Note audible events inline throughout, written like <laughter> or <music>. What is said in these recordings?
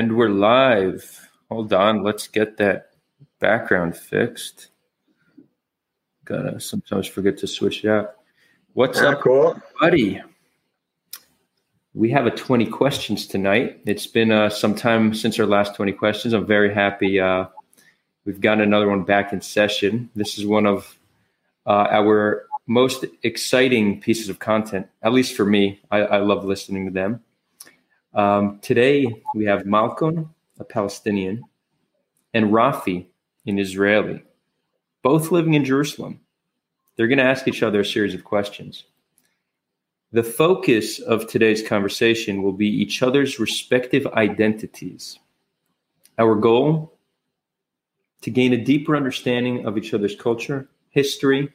And we're live. Hold on, let's get that background fixed. Gotta sometimes forget to switch it out. What's Ah, up, cool. buddy? We have a 20 questions tonight. It's been uh, some time since our last 20 questions. I'm very happy uh, we've gotten another one back in session. This is one of uh, our most exciting pieces of content, at least for me. I, I love listening to them. Um, today, we have Malkon, a Palestinian, and Rafi, an Israeli, both living in Jerusalem. They're going to ask each other a series of questions. The focus of today's conversation will be each other's respective identities. Our goal to gain a deeper understanding of each other's culture, history,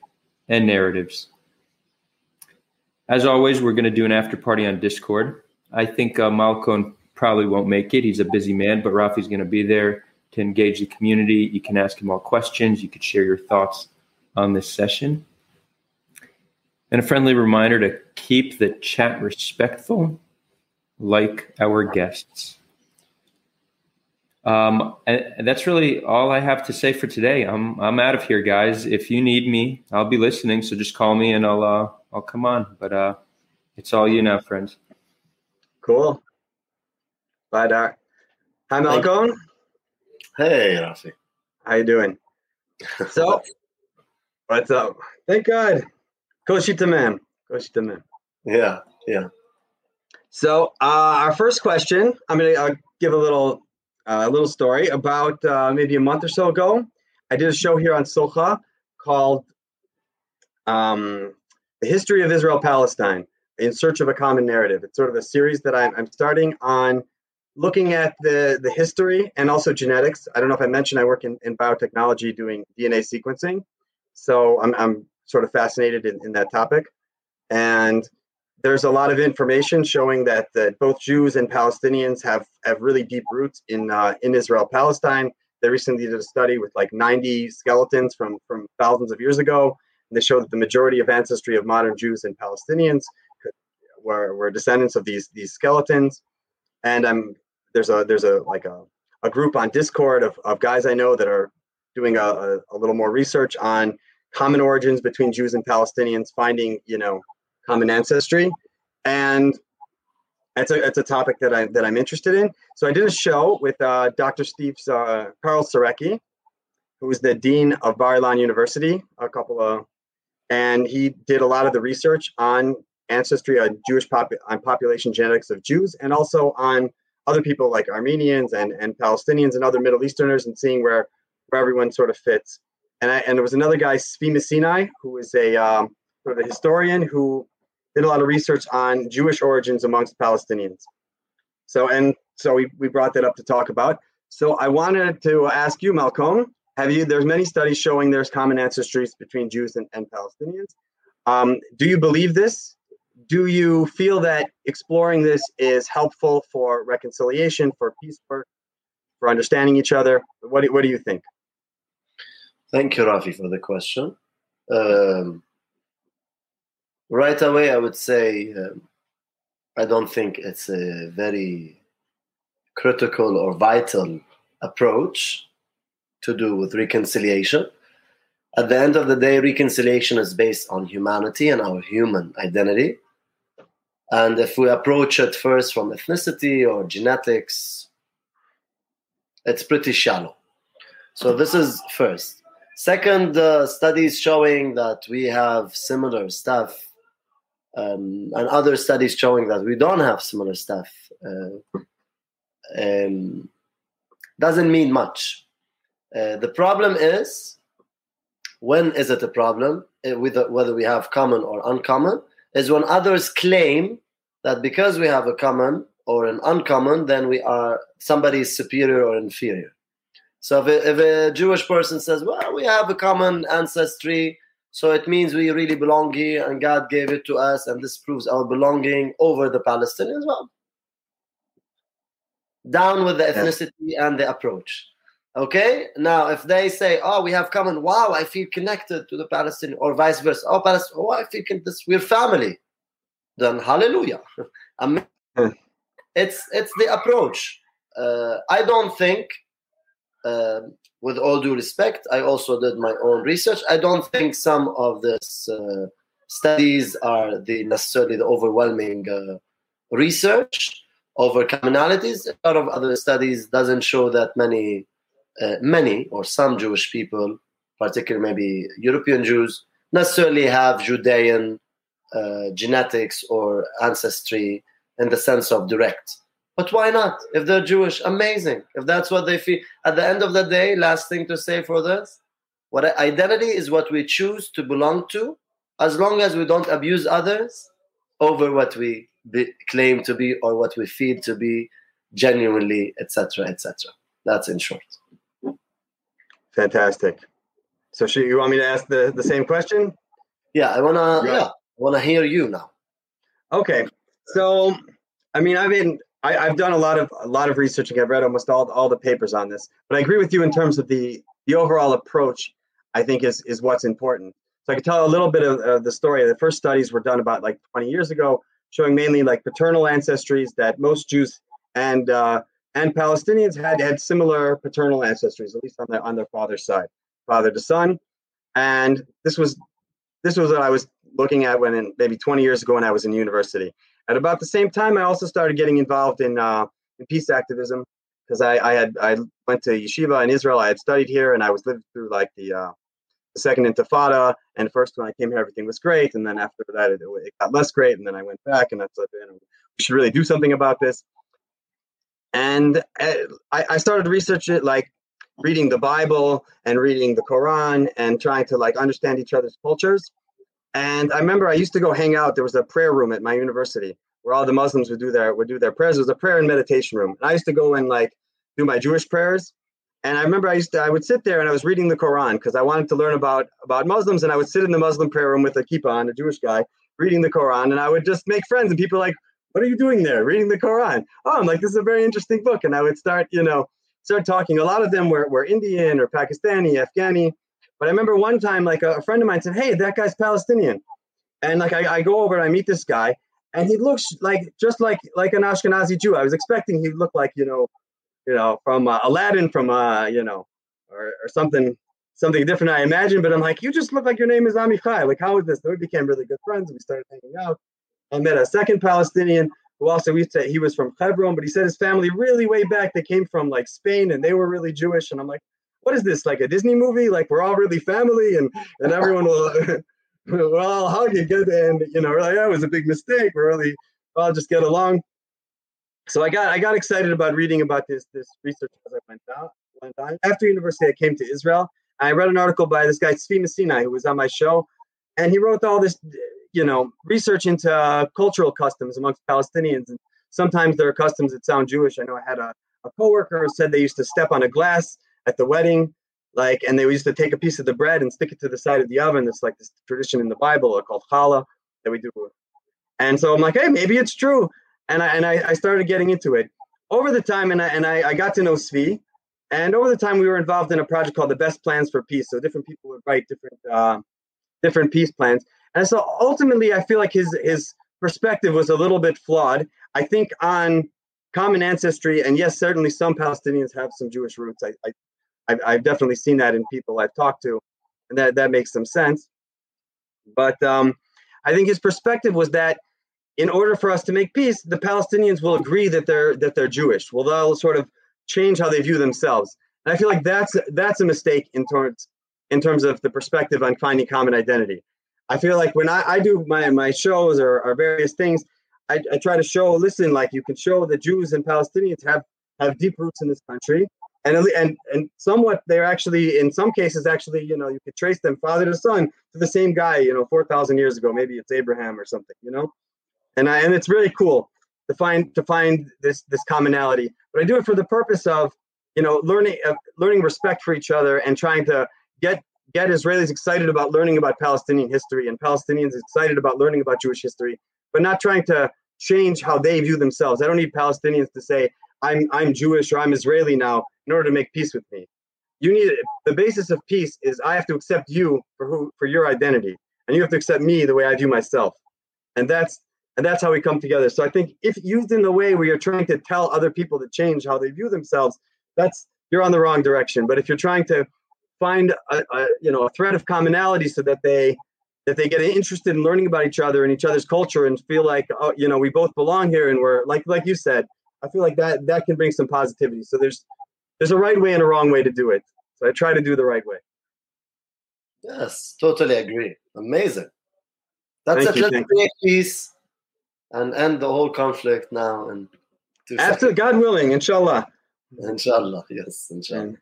and narratives. As always, we're going to do an after party on Discord. I think uh, Malkon probably won't make it. He's a busy man, but Rafi's going to be there to engage the community. You can ask him all questions. You could share your thoughts on this session. And a friendly reminder to keep the chat respectful, like our guests. Um, and, that's really all I have to say for today. I'm I'm out of here, guys. If you need me, I'll be listening. So just call me and I'll uh, I'll come on. But uh, it's all you now, friends. Cool. Bye, Doc. Hi, Malkon. Hey, Rafi. How you doing? So, <laughs> what's up? Thank God. Koshi Tamam. Koshi Tamam. Yeah, yeah. So, uh, our first question, I'm going to uh, give a little uh, a little story about uh, maybe a month or so ago. I did a show here on Sulha called um, "The History of Israel Palestine: In Search of a Common Narrative." It's sort of a series that I'm, I'm starting on looking at the the history and also genetics. I don't know if I mentioned I work in, in biotechnology doing DNA sequencing, so I'm I'm sort of fascinated in, in that topic, and there's a lot of information showing that, that both Jews and Palestinians have, have really deep roots in uh, in Israel Palestine. They recently did a study with like 90 skeletons from from thousands of years ago, and they showed that the majority of ancestry of modern Jews and Palestinians were, were descendants of these these skeletons. And I'm there's a there's a like a, a group on Discord of, of guys I know that are doing a, a, a little more research on common origins between Jews and Palestinians, finding you know common ancestry, and it's a it's a topic that I that I'm interested in. So I did a show with uh, Dr. Steve uh, Karl Skorecki, who is the dean of Bar Ilan University, a couple of, and he did a lot of the research on ancestry on Jewish pop on population genetics of Jews, and also on other people like Armenians and and Palestinians and other Middle Easterners, and seeing where where everyone sort of fits. And I, and there was another guy, Tsvi Misinai, who is a um, sort of a historian who did a lot of research on Jewish origins amongst Palestinians. So and so we, we brought that up to talk about. So I wanted to ask you, Malkon, have you there's many studies showing there's common ancestries between Jews and, and Palestinians. Um, do you believe this? Do you feel that exploring this is helpful for reconciliation, for peace work, for understanding each other? What do, what do you think? Thank you, Rafi, for the question. Um, right away, I would say um, I don't think it's a very critical or vital approach to do with reconciliation. At the end of the day, reconciliation is based on humanity and our human identity. And if we approach it first from ethnicity or genetics, it's pretty shallow. So, this is first. Second, uh, studies showing that we have similar stuff, um, and other studies showing that we don't have similar stuff, uh, um, doesn't mean much. Uh, the problem is when is it a problem, uh, whether we have common or uncommon, is when others claim that because we have a common or an uncommon, then we are somebody is superior or inferior. So if a, if a Jewish person says, "Well, we have a common ancestry, so it means we really belong here, and God gave it to us, and this proves our belonging over the Palestinians," well, down with the ethnicity and the approach. Okay. Now, if they say, "Oh, we have common," wow, I feel connected to the Palestinian, or vice versa. Oh, Palestine, oh, I feel this. We're family. Then hallelujah. <laughs> Amen. it's it's the approach. uh, I don't think, um, with all due respect, I also did my own research. I don't think some of this uh, studies are the necessarily the overwhelming uh, research over commonalities. A lot of other studies doesn't show that many, uh, many or some Jewish people, particularly maybe European Jews, necessarily have Judean uh, genetics or ancestry in the sense of direct. But why not? If they're Jewish, amazing. If that's what they feel. At the end of the day, last thing to say for this, what identity is what we choose to belong to, as long as we don't abuse others over what we be, claim to be or what we feel to be genuinely, etc., etc. That's in short. Fantastic. So, should you want me to ask the, the same question? Yeah, I wanna. Right. Yeah, I wanna hear you now. Okay, so I mean, I've been I, have done a lot of a lot of researching. I've read almost all all the papers on this, but I agree with you in terms of the the overall approach. I think is is what's important. So I can tell a little bit of uh, the story. The first studies were done about like 20 years ago, showing mainly like paternal ancestries that most Jews and uh, and Palestinians had had similar paternal ancestries, at least on their on their father's side, father to son. And this was this was what I was looking at when in, maybe 20 years ago when I was in university. At about the same time, I also started getting involved in uh, in peace activism because I, I had I went to yeshiva in Israel. I had studied here, and I was living through like the uh, the second Intifada. And first, when I came here, everything was great, and then after that, it, it got less great. And then I went back, and I said, you know, we should really do something about this. And uh, I, I started to research it, like reading the Bible and reading the Quran, and trying to like understand each other's cultures. And I remember I used to go hang out. There was a prayer room at my university where all the Muslims would do their would do their prayers. It was a prayer and meditation room. And I used to go and like do my Jewish prayers. And I remember I used to I would sit there and I was reading the Quran because I wanted to learn about about Muslims. And I would sit in the Muslim prayer room with a kippah on, a Jewish guy, reading the Quran. And I would just make friends. And people like, "What are you doing there? Reading the Quran?" Oh, I'm like, "This is a very interesting book." And I would start, you know, start talking. A lot of them were were Indian or Pakistani, Afghani. But I remember one time, like a, a friend of mine said, "Hey, that guy's Palestinian," and like I, I go over and I meet this guy, and he looks like just like like an Ashkenazi Jew. I was expecting he looked like you know, you know, from uh, Aladdin, from uh, you know, or, or something something different I imagine, But I'm like, you just look like your name is Amichai. Like, how is this? We became really good friends. We started hanging out. I met a second Palestinian who also we said he was from Hebron, but he said his family really way back they came from like Spain and they were really Jewish. And I'm like, what is this like a Disney movie? Like we're all really family and and everyone will <laughs> we'll all hug and get and you know we're like oh, that was a big mistake. We're really all just get along. So I got I got excited about reading about this this research as I went out went on. After university, I came to Israel. I read an article by this guy Tzvi Misinai who was on my show, and he wrote all this you know research into uh, cultural customs amongst Palestinians. And sometimes there are customs that sound Jewish. I know I had a, a coworker who said they used to step on a glass at the wedding, like, and they used to take a piece of the bread and stick it to the side of the oven. It's like this tradition in the Bible called challah that we do. And so I'm like, hey, maybe it's true. And I and I, I started getting into it over the time, and I and I, I got to know Tsvi. And over the time, we were involved in a project called the Best Plans for Peace. So different people would write different uh, different peace plans. And so ultimately, I feel like his his perspective was a little bit flawed. I think on common ancestry, and yes, certainly some Palestinians have some Jewish roots. I, I I've, definitely seen that in people I've talked to, and that that makes some sense. But um, I think his perspective was that in order for us to make peace, the Palestinians will agree that they're that they're Jewish. Well, they'll sort of change how they view themselves. And I feel like that's that's a mistake in terms in terms of the perspective on finding common identity. I feel like when I, I do my my shows or, or various things, I, I try to show, listen, like you can show that Jews and Palestinians have have deep roots in this country, and and and somewhat they're actually in some cases actually you know you could trace them father to son to the same guy you know 4000 years ago. Maybe it's abraham or something you know? And I, and it's really cool to find to find this this commonality. But i do it for the purpose of you know learning uh, learning respect for each other and trying to get get israelis excited about learning about palestinian history and palestinians excited about learning about jewish history but not trying to change how they view themselves i don't need palestinians to say i'm i'm jewish or i'm israeli now in order to make peace with me. You need the basis of peace is I have to accept you for who for your identity, and you have to accept me the way I view myself, and that's and that's how we come together. So I think if used in the way where you're trying to tell other people to change how they view themselves, that's you're on the wrong direction. But if you're trying to find a, a you know a thread of commonality so that they that they get interested in learning about each other and each other's culture and feel like oh you know we both belong here and we're like like you said i feel like that that can bring some positivity. So there's there's a right way and a wrong way to do it. So i try to do the right way. Yes totally agree. Amazing. That's Thank a create peace and end the whole conflict now and after god willing inshallah. Inshallah yes inshallah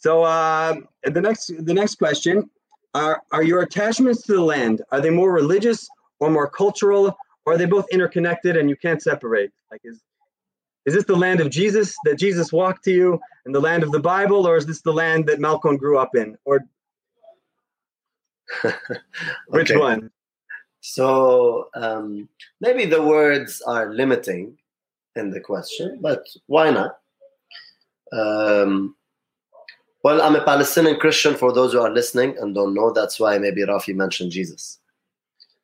so uh, the next the next question are are your attachments to the land are they more religious or more cultural or are they both interconnected and you can't separate? Like is is this the land of Jesus that Jesus walked to you and the land of the Bible or is this the land that Malkon grew up in? Or <laughs> which one? So um, maybe the words are limiting in the question but why not? Um, well, I'm a Palestinian Christian for those who are listening and don't know. That's why maybe Rafi mentioned Jesus.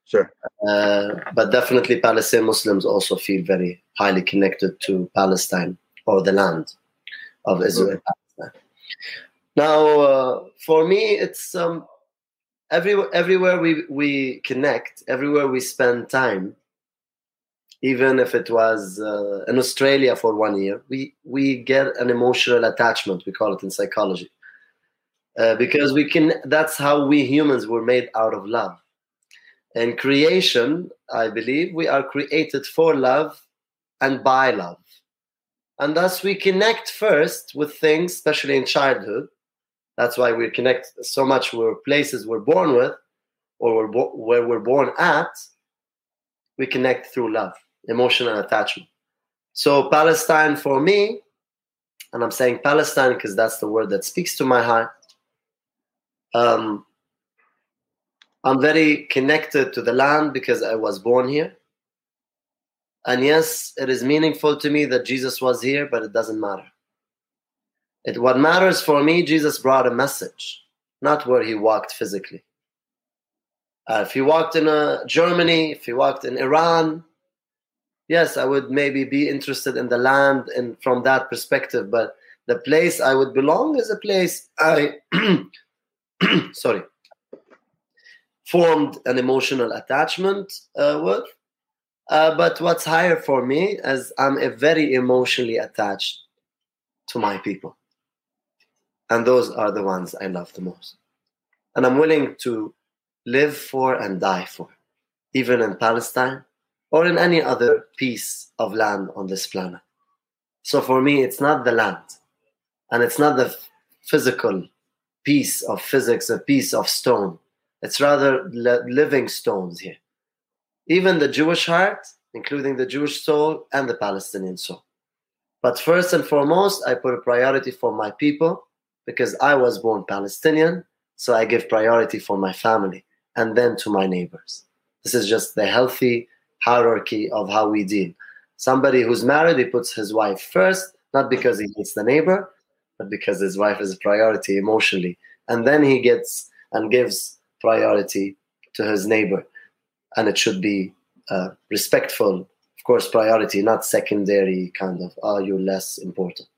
Sure. Uh, but definitely, Palestinian Muslims also feel very highly connected to Palestine or the land of Israel. Palestine. Now, uh, for me, it's um, everywhere, everywhere we, we connect, everywhere we spend time, even if it was uh, in Australia for one year, we we get an emotional attachment. We call it in psychology, uh, because we can. That's how we humans were made out of love. In creation, I believe we are created for love and by love, and thus we connect first with things, especially in childhood. That's why we connect so much with places we're born with, or where we're born at. We connect through love emotional attachment. So Palestine for me, and I'm saying Palestine because that's the word that speaks to my heart. Um, I'm very connected to the land because I was born here. And yes, it is meaningful to me that Jesus was here, but it doesn't matter. It, what matters for me, Jesus brought a message, not where he walked physically. Uh, if he walked in uh, Germany, if he walked in Iran, yes, I would maybe be interested in the land and from that perspective, but the place I would belong is a place I, <clears throat> sorry, formed an emotional attachment uh, with. Uh, but what's higher for me is I'm a very emotionally attached to my people. And those are the ones I love the most. And I'm willing to live for and die for, even in Palestine, or in any other piece of land on this planet. So for me, it's not the land and it's not the physical piece of physics, a piece of stone. It's rather living stones here. Even the Jewish heart, including the Jewish soul and the Palestinian soul. But first and foremost, I put a priority for my people because I was born Palestinian, so I give priority for my family and then to my neighbors. This is just the healthy hierarchy of how we deal. Somebody who's married, he puts his wife first, not because he hates the neighbor, but because his wife is a priority emotionally. And then he gets and gives priority to his neighbor. And it should be uh, respectful, of course, priority, not secondary kind of, are oh, you less important?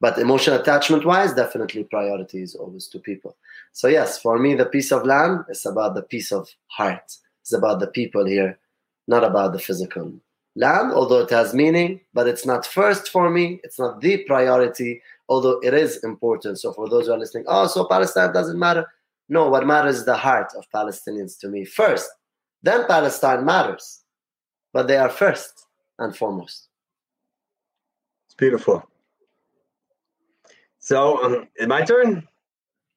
But emotional attachment wise, definitely priority is always to people. So, yes, for me, the piece of land is about the piece of heart. It's about the people here not about the physical land, although it has meaning, but it's not first for me. It's not the priority, although it is important. So for those who are listening, oh, so Palestine doesn't matter. No, what matters is the heart of Palestinians to me first. Then Palestine matters, but they are first and foremost. It's beautiful. So, um, my turn?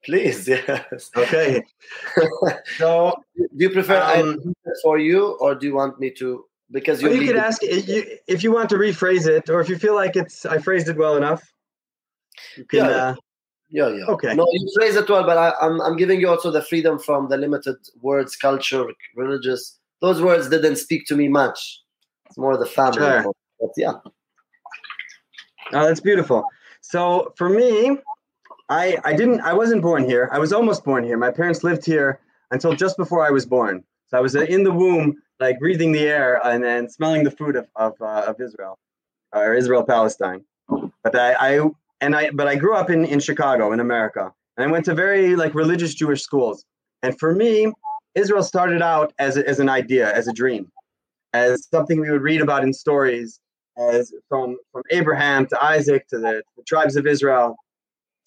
Please, <laughs> yes. Okay. <laughs> so, do you prefer um, for you, or do you want me to? Because you, you could ask if you want to rephrase it, or if you feel like it's I phrased it well enough. You can, yeah, uh, yeah, yeah. Okay. No, you phrase it well, but I, I'm I'm giving you also the freedom from the limited words, culture, religious. Those words didn't speak to me much. It's more the family. Sure. But yeah. Oh, that's beautiful. So for me, I, I didn't I wasn't born here. I was almost born here. My parents lived here until just before I was born. So I was in the womb like breathing the air and then smelling the food of of, uh, of Israel or Israel Palestine. But I, I and I but I grew up in in Chicago in America, and I went to very like religious Jewish schools. And for me, Israel started out as a, as an idea, as a dream, as something we would read about in stories, as from from Abraham to Isaac to the, the tribes of Israel,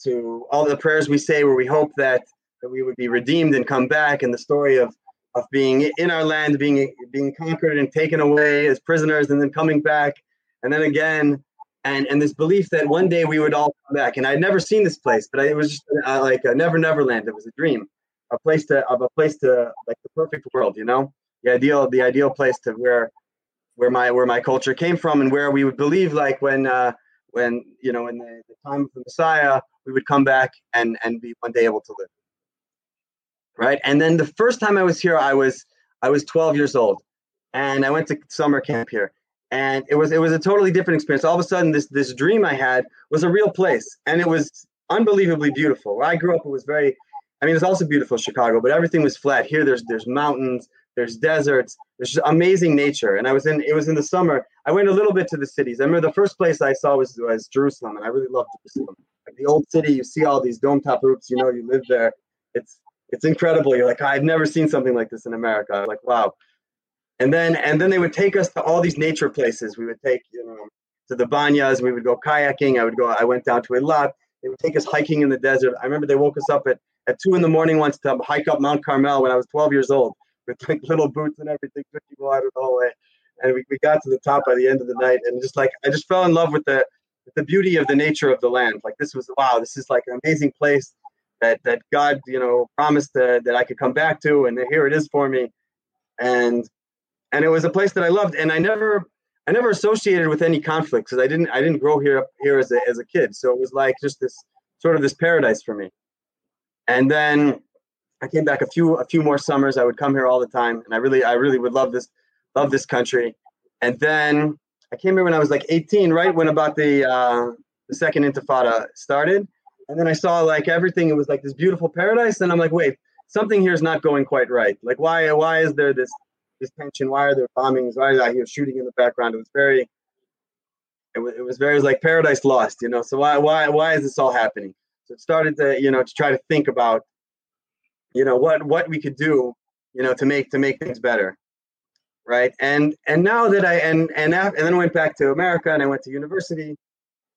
to all the prayers we say where we hope that that we would be redeemed and come back, and the story of of being in our land, being being conquered and taken away as prisoners, and then coming back, and then again, and and this belief that one day we would all come back. And I'd never seen this place, but it was just uh, like a Never Never Land. It was a dream, a place to of a place to like the perfect world, you know, the ideal the ideal place to where where my where my culture came from and where we would believe like when uh, when you know in the, the time of the Messiah we would come back and and be one day able to live right? And then the first time I was here, I was I was 12 years old, and I went to summer camp here, and it was it was a totally different experience. All of a sudden, this this dream I had was a real place, and it was unbelievably beautiful. Where I grew up, it was very, I mean, it's also beautiful Chicago, but everything was flat. Here, there's there's mountains, there's deserts, there's amazing nature. And I was in it was in the summer. I went a little bit to the cities. I remember the first place I saw was was Jerusalem, and I really loved Jerusalem. Like the old city, you see all these dome top roofs. You know, you live there. It's it's incredible. You're like, I've never seen something like this in America. like, wow. And then and then they would take us to all these nature places. We would take, you know, to the banyas. We would go kayaking. I would go. I went down to Eilat. They would take us hiking in the desert. I remember they woke us up at at two in the morning once to hike up Mount Carmel when I was 12 years old with like little boots and everything, drinking water the whole way. And we, we got to the top by the end of the night, and just like I just fell in love with the with the beauty of the nature of the land. Like this was wow, this is like an amazing place that that God, you know, promised that, that I could come back to, and here it is for me, and and it was a place that I loved, and I never I never associated with any conflict because I didn't I didn't grow here up here as a as a kid, so it was like just this sort of this paradise for me, and then I came back a few a few more summers. I would come here all the time, and I really I really would love this love this country, and then I came here when I was like 18, right when about the uh, the second Intifada started and then I saw like everything. It was like this beautiful paradise, and I'm like, wait, something here is not going quite right. Like, why? Why is there this this tension? Why are there bombings? Why is I hear shooting in the background? It was very, it was, it was very like paradise lost, you know. So why why why is this all happening? So it started to you know to try to think about, you know, what what we could do, you know, to make to make things better, right? And and now that I and and and then I went back to America and I went to university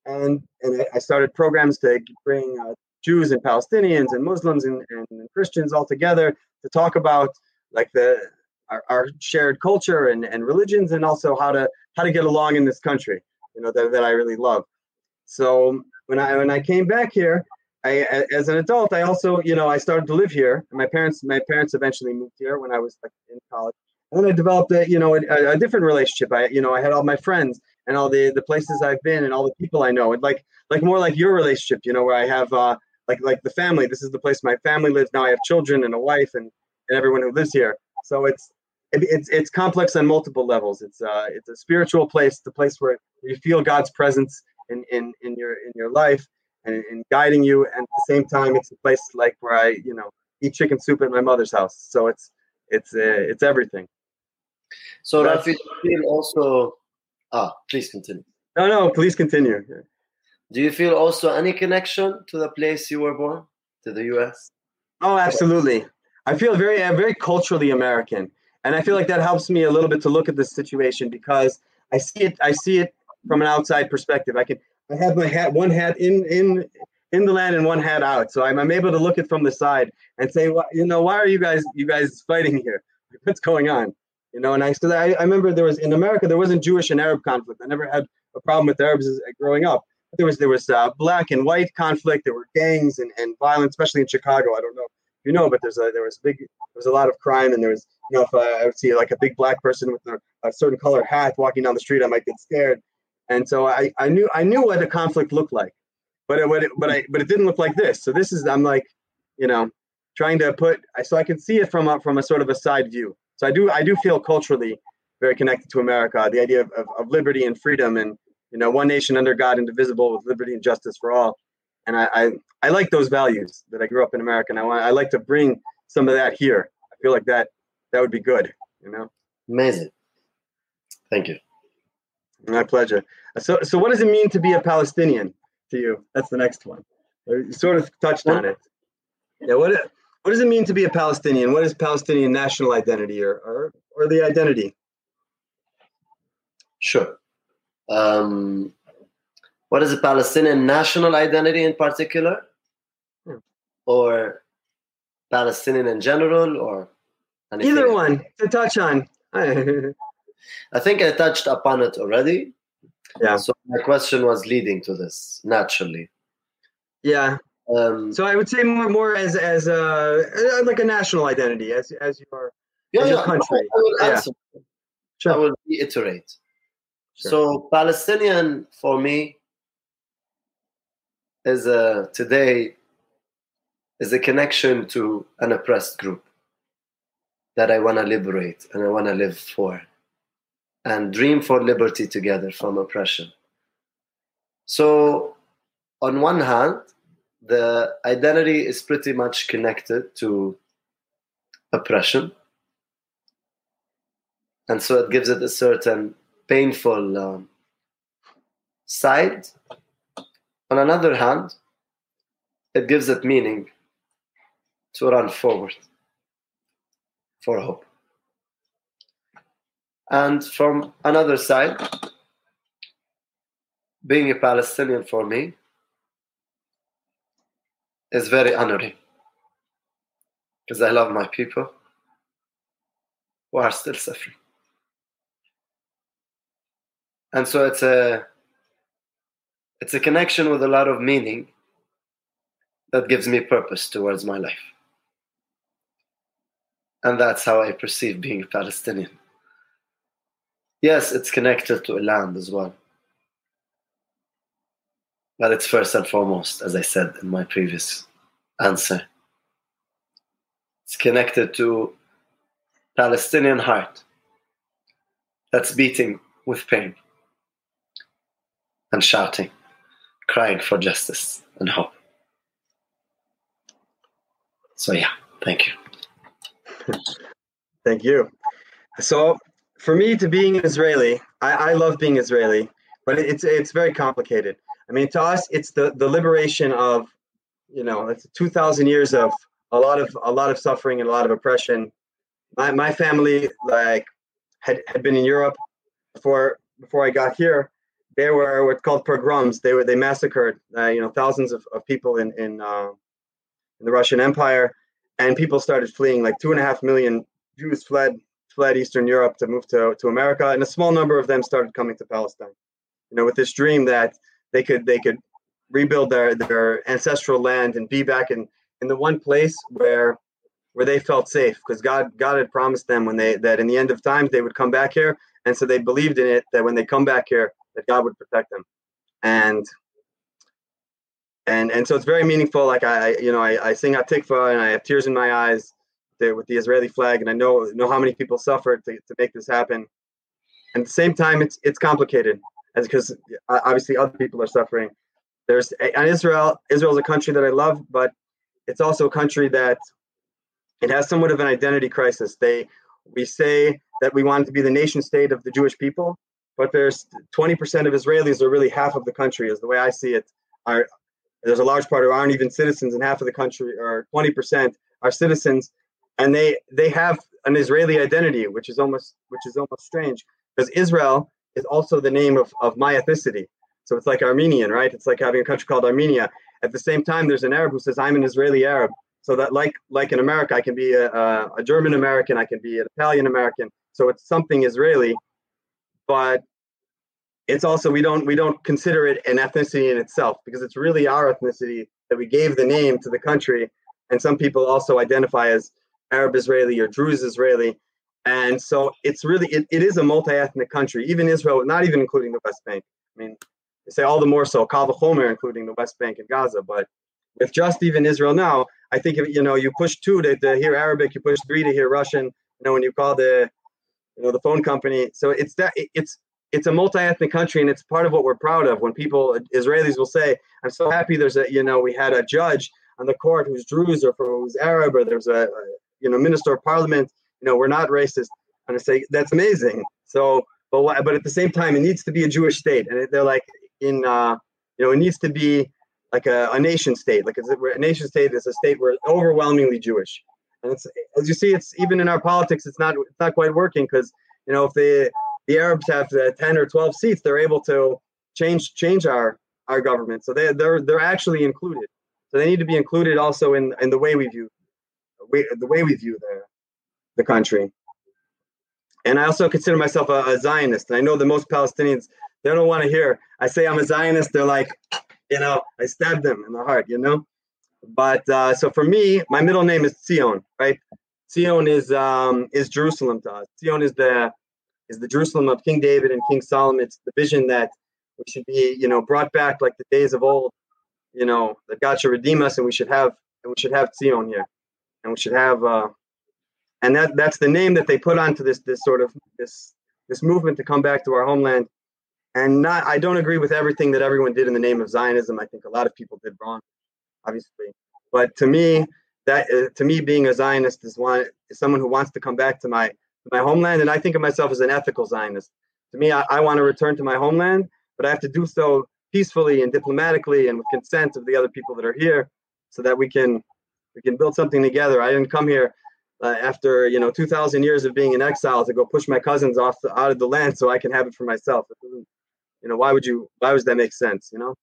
and and I started programs to bring uh, Jews and Palestinians and Muslims and, and Christians all together to talk about like the our, our, shared culture and, and religions and also how to how to get along in this country you know that, that I really love so when I when I came back here I as an adult I also you know I started to live here my parents my parents eventually moved here when I was like in college and then I developed a you know a, a different relationship I you know I had all my friends and all the the places I've been and all the people I know. And like like more like your relationship, you know, where I have uh like like the family. This is the place my family lives now. I have children and a wife and and everyone who lives here. So it's it, it's it's complex on multiple levels. It's uh it's a spiritual place, the place where you feel God's presence in in in your in your life and in guiding you. And at the same time, it's a place like where I you know eat chicken soup at my mother's house. So it's it's uh, it's everything. So Rafi, do you feel also Ah, please continue. No, no, please continue. Do you feel also any connection to the place you were born, to the U.S.? Oh, absolutely. I feel very, uh, very culturally American, and I feel like that helps me a little bit to look at this situation because I see it. I see it from an outside perspective. I can. I have my hat, one hat in in in the land and one hat out, so I'm, I'm able to look it from the side and say, well, you know, why are you guys you guys fighting here? <laughs> What's going on? you know. And I said, I, I remember there was in America there wasn't Jewish and Arab conflict. I never had a problem with Arabs growing up. But there was there was uh, black and white conflict. There were gangs and, and violence, especially in Chicago. I don't know if you know, but there's a there was big there was a lot of crime and there was you know if I, I would see like a big black person with a, a certain color hat walking down the street, I might get scared. And so I, I knew I knew what a conflict looked like, but it, it but I but it didn't look like this. So this is I'm like, you know, trying to put so I can see it from a, from a sort of a side view. So I do I do feel culturally very connected to America. The idea of, of, of, liberty and freedom, and you know, one nation under God, indivisible, with liberty and justice for all. And I I, I like those values that I grew up in America, and I want I like to bring some of that here. I feel like that that would be good, you know. Amazing. Thank you. My pleasure. So, so what does it mean to be a Palestinian to you? That's the next one. You sort of touched on it. Yeah. What What does it mean to be a Palestinian? What is Palestinian national identity, or or, or the identity? Sure. Um, what is a Palestinian national identity in particular, Hmm. or Palestinian in general, or anything? Either one to touch on. <laughs> I think I touched upon it already. Yeah. So my question was leading to this naturally. yeah. Um, So I would say more more as as a uh, like a national identity, as as your yeah, as your yeah, country. I will Yeah. answer. I will reiterate. Sure. So Palestinian for me is a today is a connection to an oppressed group that I want to liberate and I want to live for and dream for liberty together from oppression. So on one hand, the identity is pretty much connected to oppression. And so it gives it a certain painful um, side. On another hand, it gives it meaning to run forward for hope. And from another side, being a Palestinian for me is very honoring because I love my people who are still suffering. And so it's a it's a connection with a lot of meaning that gives me purpose towards my life. And that's how I perceive being a Palestinian. Yes, it's connected to a land as well. But it's first and foremost, as I said in my previous answer, it's connected to Palestinian heart that's beating with pain and shouting, crying for justice and hope. So yeah, thank you. Thank you. So, for me, to being Israeli, I, I love being Israeli, but it's it's very complicated. I mean, to us, it's the the liberation of, you know, it's two thousand years of a lot of a lot of suffering and a lot of oppression. My my family like had had been in Europe before before I got here. They were what's called pogroms. They were they massacred uh, you know thousands of, of people in in uh, in the Russian Empire, and people started fleeing. Like two and a half million Jews fled fled Eastern Europe to move to, to America, and a small number of them started coming to Palestine. You know, with this dream that they could they could rebuild their their ancestral land and be back in in the one place where where they felt safe because God God had promised them when they that in the end of times they would come back here, and so they believed in it that when they come back here that God would protect them, and and and so it's very meaningful. Like I, you know I, I sing Hatikva and I have tears in my eyes with the Israeli flag, and I know know how many people suffered to, to make this happen. And at the same time, it's it's complicated, as because uh, obviously other people are suffering. There's and Israel. Israel is a country that I love, but it's also a country that it has somewhat of an identity crisis. They we say that we want to be the nation state of the Jewish people, but there's 20% of Israelis, or really half of the country, is the way I see it. Are there's a large part who aren't even citizens, and half of the country, or 20%, are citizens, and they they have an Israeli identity, which is almost which is almost strange because Israel is also the name of, of my ethnicity. So it's like Armenian, right? It's like having a country called Armenia. At the same time, there's an Arab who says I'm an Israeli Arab. So that like like in America, I can be a, a, German American, I can be an Italian American. So it's something Israeli, but it's also we don't we don't consider it an ethnicity in itself because it's really our ethnicity that we gave the name to the country. And some people also identify as Arab Israeli or Druze Israeli. And so it's really, it, it is a multi ethnic country, even Israel, not even including the West Bank. I mean, they say all the more so, Kal Vachomer, including the West Bank and Gaza. But with just even Israel now, I think, if, you know, you push two to, to hear Arabic, you push three to hear Russian, you know, when you call the, you know, the phone company. So it's that, it's, it's a multi-ethnic country and it's part of what we're proud of when people israelis will say i'm so happy there's a you know we had a judge on the court who's druze or who's arab or there's a you know minister of parliament you know we're not racist And I say that's amazing. So, but but at the same time, it needs to be a Jewish state, and they're like in uh, you know it needs to be like a, a nation state. Like a, a nation state is a state where it's overwhelmingly Jewish. And it's as you see, it's even in our politics, it's not it's not quite working because you know if the the Arabs have the ten or twelve seats, they're able to change change our our government. So they they're they're actually included. So they need to be included also in in the way we view the way we view the the country. And I also consider myself a, a Zionist. And I know that most Palestinians they don't want to hear I say I'm a Zionist. They're like, you know, I stab them in the heart, you know. But uh, so for me, my middle name is Zion, right? Zion is um, is Jerusalem to us. Zion is the is the Jerusalem of King David and King Solomon. It's the vision that we should be, you know, brought back like the days of old. You know, that God should redeem us, and we should have and we should have Zion here, and we should have, uh, and that that's the name that they put onto this this sort of this this movement to come back to our homeland. And not, I don't agree with everything that everyone did in the name of Zionism. I think a lot of people did wrong, obviously. But to me, that uh, to me, being a Zionist is one is someone who wants to come back to my my homeland, and I think of myself as an ethical Zionist. To me, I, I want to return to my homeland, but I have to do so peacefully and diplomatically and with consent of the other people that are here, so that we can we can build something together. I didn't come here uh, after you know 2,000 years of being in exile to go push my cousins off the, out of the land so I can have it for myself. You know why would you why does that make sense you know?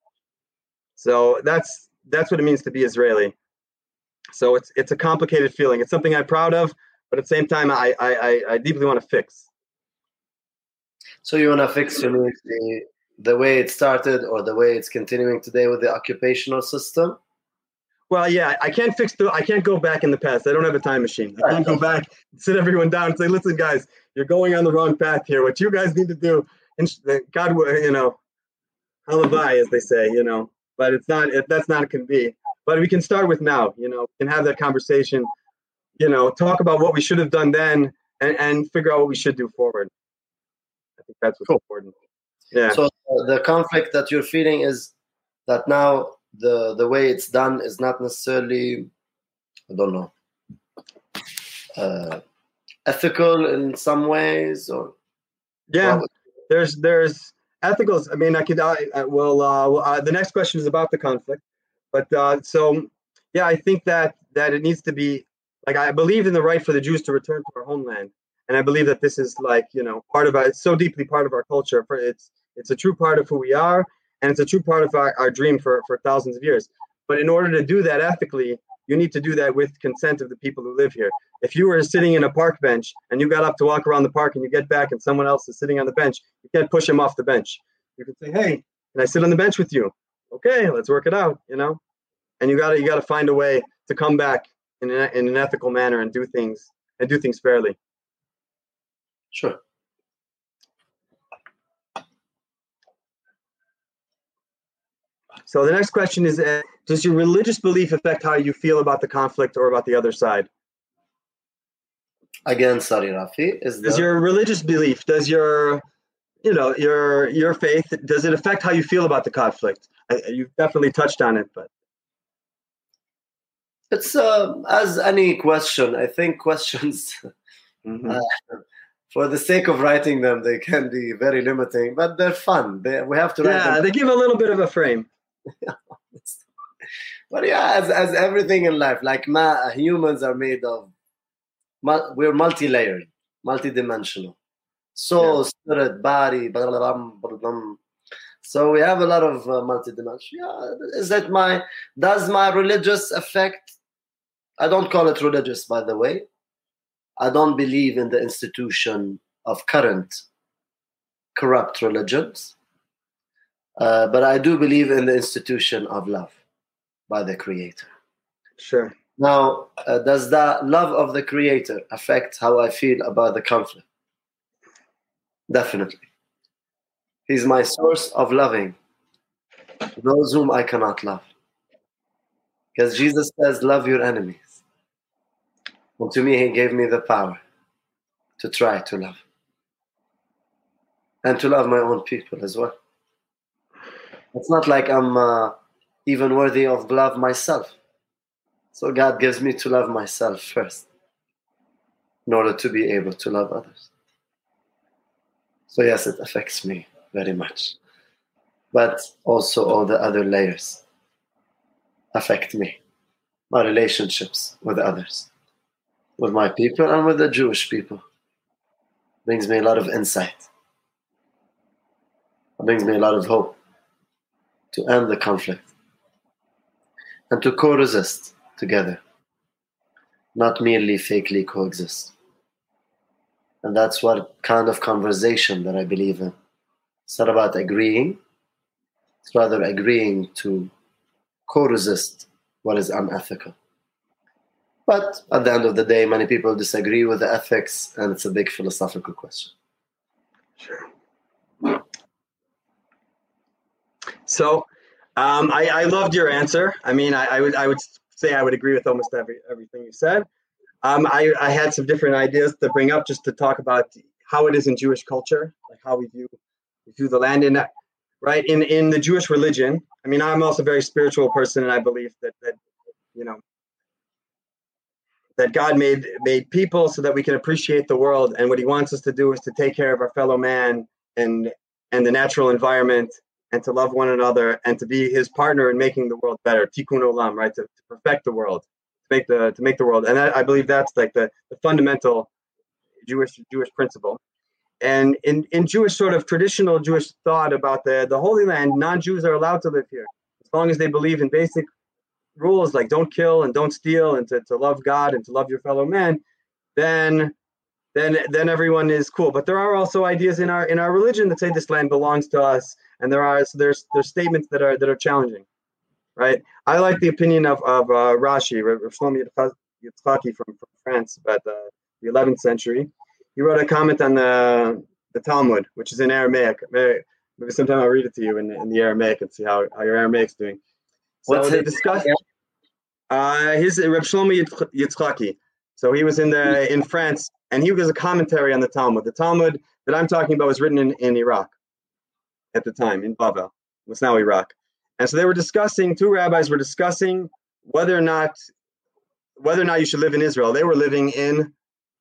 So that's that's what it means to be israeli. So it's it's a complicated feeling. It's something i'm proud of but at the same time i i i deeply want to fix. So you want to fix the, the way it started or the way it's continuing today with the occupational system well, yeah, I can't fix the. I can't go back in the past. I don't have a time machine. I can't go back, sit everyone down, and say, "Listen, guys, you're going on the wrong path here. What you guys need to do and God, you know, halavai, as they say, you know, but it's not, it, that's not, it can be. But we can start with now, you know, and have that conversation, you know, talk about what we should have done then and, and figure out what we should do forward. I think that's what's cool. important. Yeah. So uh, the conflict that you're feeling is that now the the way it's done is not necessarily, I don't know, uh, ethical in some ways or yeah there's there's ethicals. I mean, I could. I, I well, uh, uh, the next question is about the conflict, but uh, so yeah, I think that that it needs to be like I believe in the right for the Jews to return to our homeland, and I believe that this is like you know part of our, it's so deeply part of our culture. For it's it's a true part of who we are, and it's a true part of our, our dream for for thousands of years. But in order to do that ethically, you need to do that with consent of the people who live here. If you were sitting in a park bench and you got up to walk around the park and you get back and someone else is sitting on the bench, you can't push him off the bench. You can say, "Hey, can I sit on the bench with you?" Okay, let's work it out. You know, and you gotta you gotta find a way to come back in an, in an ethical manner and do things and do things fairly. Sure. So the next question is uh, Does your religious belief affect how you feel about the conflict or about the other side? Again, sorry, Rafi. Is does your religious belief, does your you know your your faith does it affect how you feel about the conflict I, you've definitely touched on it but it's uh, as any question i think questions <laughs> mm-hmm. uh, for the sake of writing them they can be very limiting but they're fun they, we have to yeah they give a little bit of a frame but yeah, as, as everything in life, like ma, humans are made of, we're multi-layered, multi-dimensional. Soul, yeah. spirit, body, blah, blah, blah, so we have a lot of uh, multi-dimensional. Yeah, is that my, does my religious affect? I don't call it religious, by the way. I don't believe in the institution of current corrupt religions. Uh, but I do believe in the institution of love by the Creator. Sure. Now, uh, does that love of the Creator affect how I feel about the conflict? Definitely. He's my source of loving those whom I cannot love. Because Jesus says, Love your enemies. And to me, He gave me the power to try to love and to love my own people as well. It's not like I'm uh, even worthy of love myself. So God gives me to love myself first in order to be able to love others. So, yes, it affects me very much. But also, all the other layers affect me my relationships with others, with my people, and with the Jewish people. Brings me a lot of insight. Brings me a lot of hope to end the conflict and to co resist together, not merely fakely coexist. And that's what kind of conversation that I believe in. It's not about agreeing, it's rather agreeing to co resist what is unethical. But at the end of the day, many people disagree with the ethics, and it's a big philosophical question. Sure. So, um, I, I, loved your answer. I mean, I, I, would I would say I would agree with almost every everything you said. Um, I, I had some different ideas to bring up just to talk about how it is in Jewish culture, like how we view we view the land in right in in the Jewish religion. I mean, I'm also a very spiritual person, and I believe that that you know that God made made people so that we can appreciate the world, and what He wants us to do is to take care of our fellow man and and the natural environment, and to love one another, and to be His partner in making the world better. Tikkun olam, right? To, to perfect the world, to make the to make the world, and that, I believe that's like the, the fundamental Jewish Jewish principle. And in, in Jewish sort of traditional Jewish thought about the, the Holy Land, non-Jews are allowed to live here as long as they believe in basic rules like don't kill and don't steal and to, to love God and to love your fellow man, then then then everyone is cool. But there are also ideas in our in our religion that say this land belongs to us, and there are so there's there's statements that are that are challenging, right? I like the opinion of of uh, Rashi, Rav Shlomo Yitzchaki from, from France, about the, the 11th century. He wrote a comment on the the Talmud, which is in Aramaic. Maybe, maybe sometime I'll read it to you in, in the Aramaic and see how, how your Aramaic's doing. So What's they discussed. Uh, his Reb Shlomo Yitzchaki. So he was in the in France, and he was a commentary on the Talmud. The Talmud that I'm talking about was written in, in Iraq at the time, in Babel. It's now Iraq. And so they were discussing. Two rabbis were discussing whether or not whether or not you should live in Israel. They were living in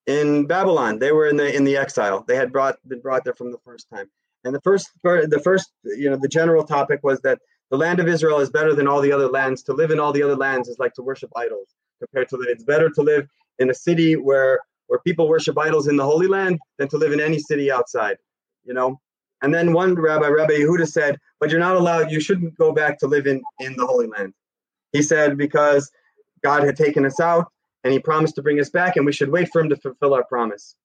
in Babylon. They were in the in the exile. They had brought been brought there from the first time. And the first the first you know the general topic was that the land of Israel is better than all the other lands. To live in all the other lands is like to worship idols. Compared to that. it's better to live in a city where where people worship idols in the Holy Land than to live in any city outside. You know. And then one rabbi, Rabbi Yehuda, said, "But you're not allowed. You shouldn't go back to live in in the Holy Land." He said because God had taken us out and he promised to bring us back, and we should wait for him to fulfill our promise.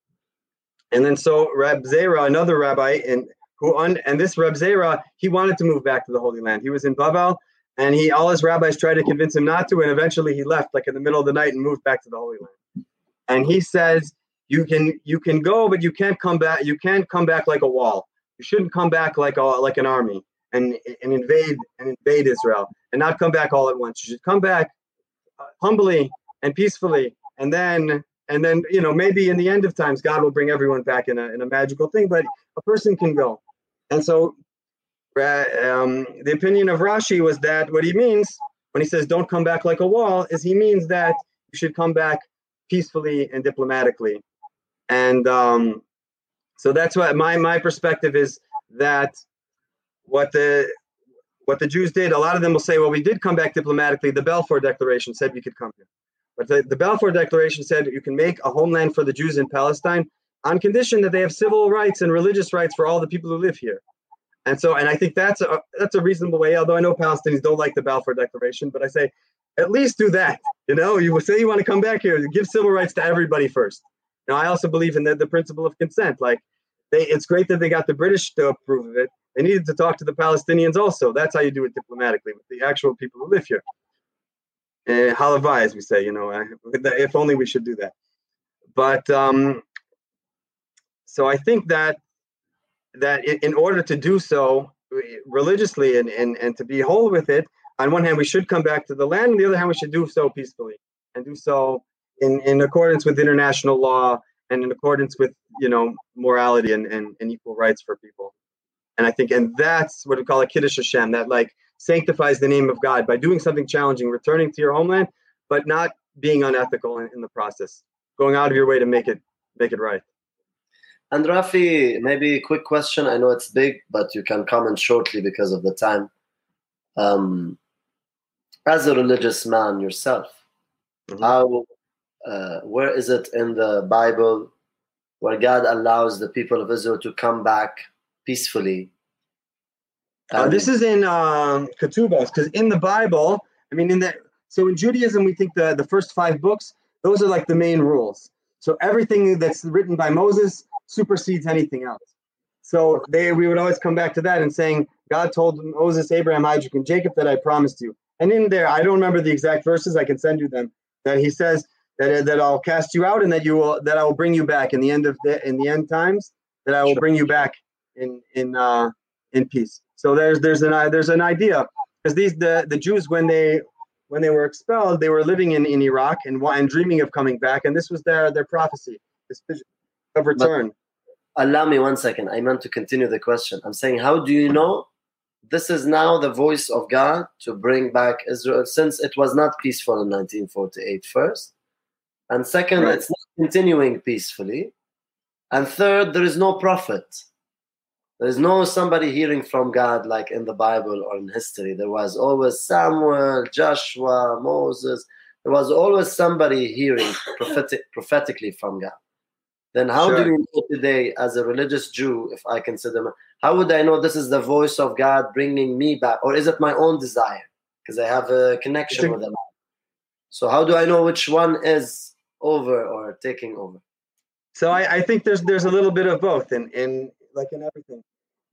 And then so Reb Zera, another rabbi, and who un, and this Reb Zera, he wanted to move back to the Holy Land. He was in Babel, and he all his rabbis tried to convince him not to, and eventually he left, like in the middle of the night, and moved back to the Holy Land. And he says, "You can you can go, but you can't come back. You can't come back like a wall. You shouldn't come back like a like an army and and invade and invade Israel, and not come back all at once. You should come back uh, humbly and peacefully. And then and then you know maybe in the end of times god will bring everyone back in a, in a magical thing but a person can go. And so um, the opinion of rashi was that what he means when he says don't come back like a wall is he means that you should come back peacefully and diplomatically. And um, so that's what my my perspective is that what the what the Jews did, a lot of them will say, well, we did come back diplomatically. The Balfour Declaration said we could come here. But the, the Balfour Declaration said you can make a homeland for the Jews in Palestine on condition that they have civil rights and religious rights for all the people who live here. And so, and I think that's a that's a reasonable way. Although I know Palestinians don't like the Balfour Declaration, but I say at least do that. You know, you say you want to come back here, give civil rights to everybody first. Now, I also believe in the, the principle of consent. Like, they, it's great that they got the British to approve of it. They needed to talk to the Palestinians also. That's how you do it diplomatically with the actual people who live here uh, halavai, as we say, you know, uh, if only we should do that. But um, so I think that that in order to do so religiously and, and, and to be whole with it, on one hand, we should come back to the land. On the other hand, we should do so peacefully and do so in, in accordance with international law and in accordance with, you know, morality and, and, and equal rights for people. And I think, and that's what we call a Kiddush Hashem, that like sanctifies the name of God by doing something challenging, returning to your homeland, but not being unethical in, in the process, going out of your way to make it make it right. And Rafi, maybe a quick question. I know it's big, but you can comment shortly because of the time. Um, as a religious man yourself, mm-hmm. how, uh, where is it in the Bible where God allows the people of Israel to come back peacefully? Uh, this is in um, Ketubos, because in the Bible, I mean, in the so in Judaism, we think the the first five books, those are like the main rules. So everything that's written by Moses supersedes anything else. So they we would always come back to that and saying God told Moses, Abraham, Isaac, and Jacob that I promised you. And in there, I don't remember the exact verses. I can send you them. That he says that that I'll cast you out and that you will that I will bring you back in the end of the in the end times. That I will bring you back in in uh, in peace. So there's there's an there's an idea because these the the Jews when they when they were expelled they were living in, in Iraq and and dreaming of coming back and this was their their prophecy this vision of return. But allow me one second. I meant to continue the question. I'm saying how do you know this is now the voice of God to bring back Israel since it was not peaceful in 1948 first. And second, right. it's not continuing peacefully. And third, there is no prophet. There is no somebody hearing from God like in the Bible or in history. There was always Samuel, Joshua, Moses. There was always somebody hearing <coughs> prophetic, prophetically from God. Then how sure. do you know today, as a religious Jew, if I consider, how would I know this is the voice of God bringing me back, or is it my own desire? Because I have a connection with them. So how do I know which one is over or taking over? So I, I think there's there's a little bit of both in in like in everything.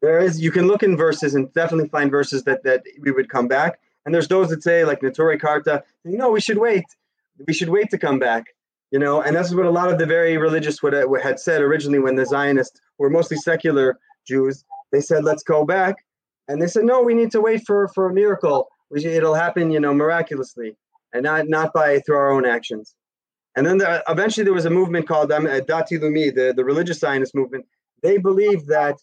There is you can look in verses and definitely find verses that that we would come back. And there's those that say like Neturei Karta, you know, we should wait. We should wait to come back. You know, and that's what a lot of the very religious would had said originally when the Zionists were mostly secular Jews. They said, "Let's go back," and they said, "No, we need to wait for for a miracle. It'll happen, you know, miraculously, and not not by through our own actions." And then the, eventually there was a movement called um, Dati Leumi, the, the religious Zionist movement, they believed that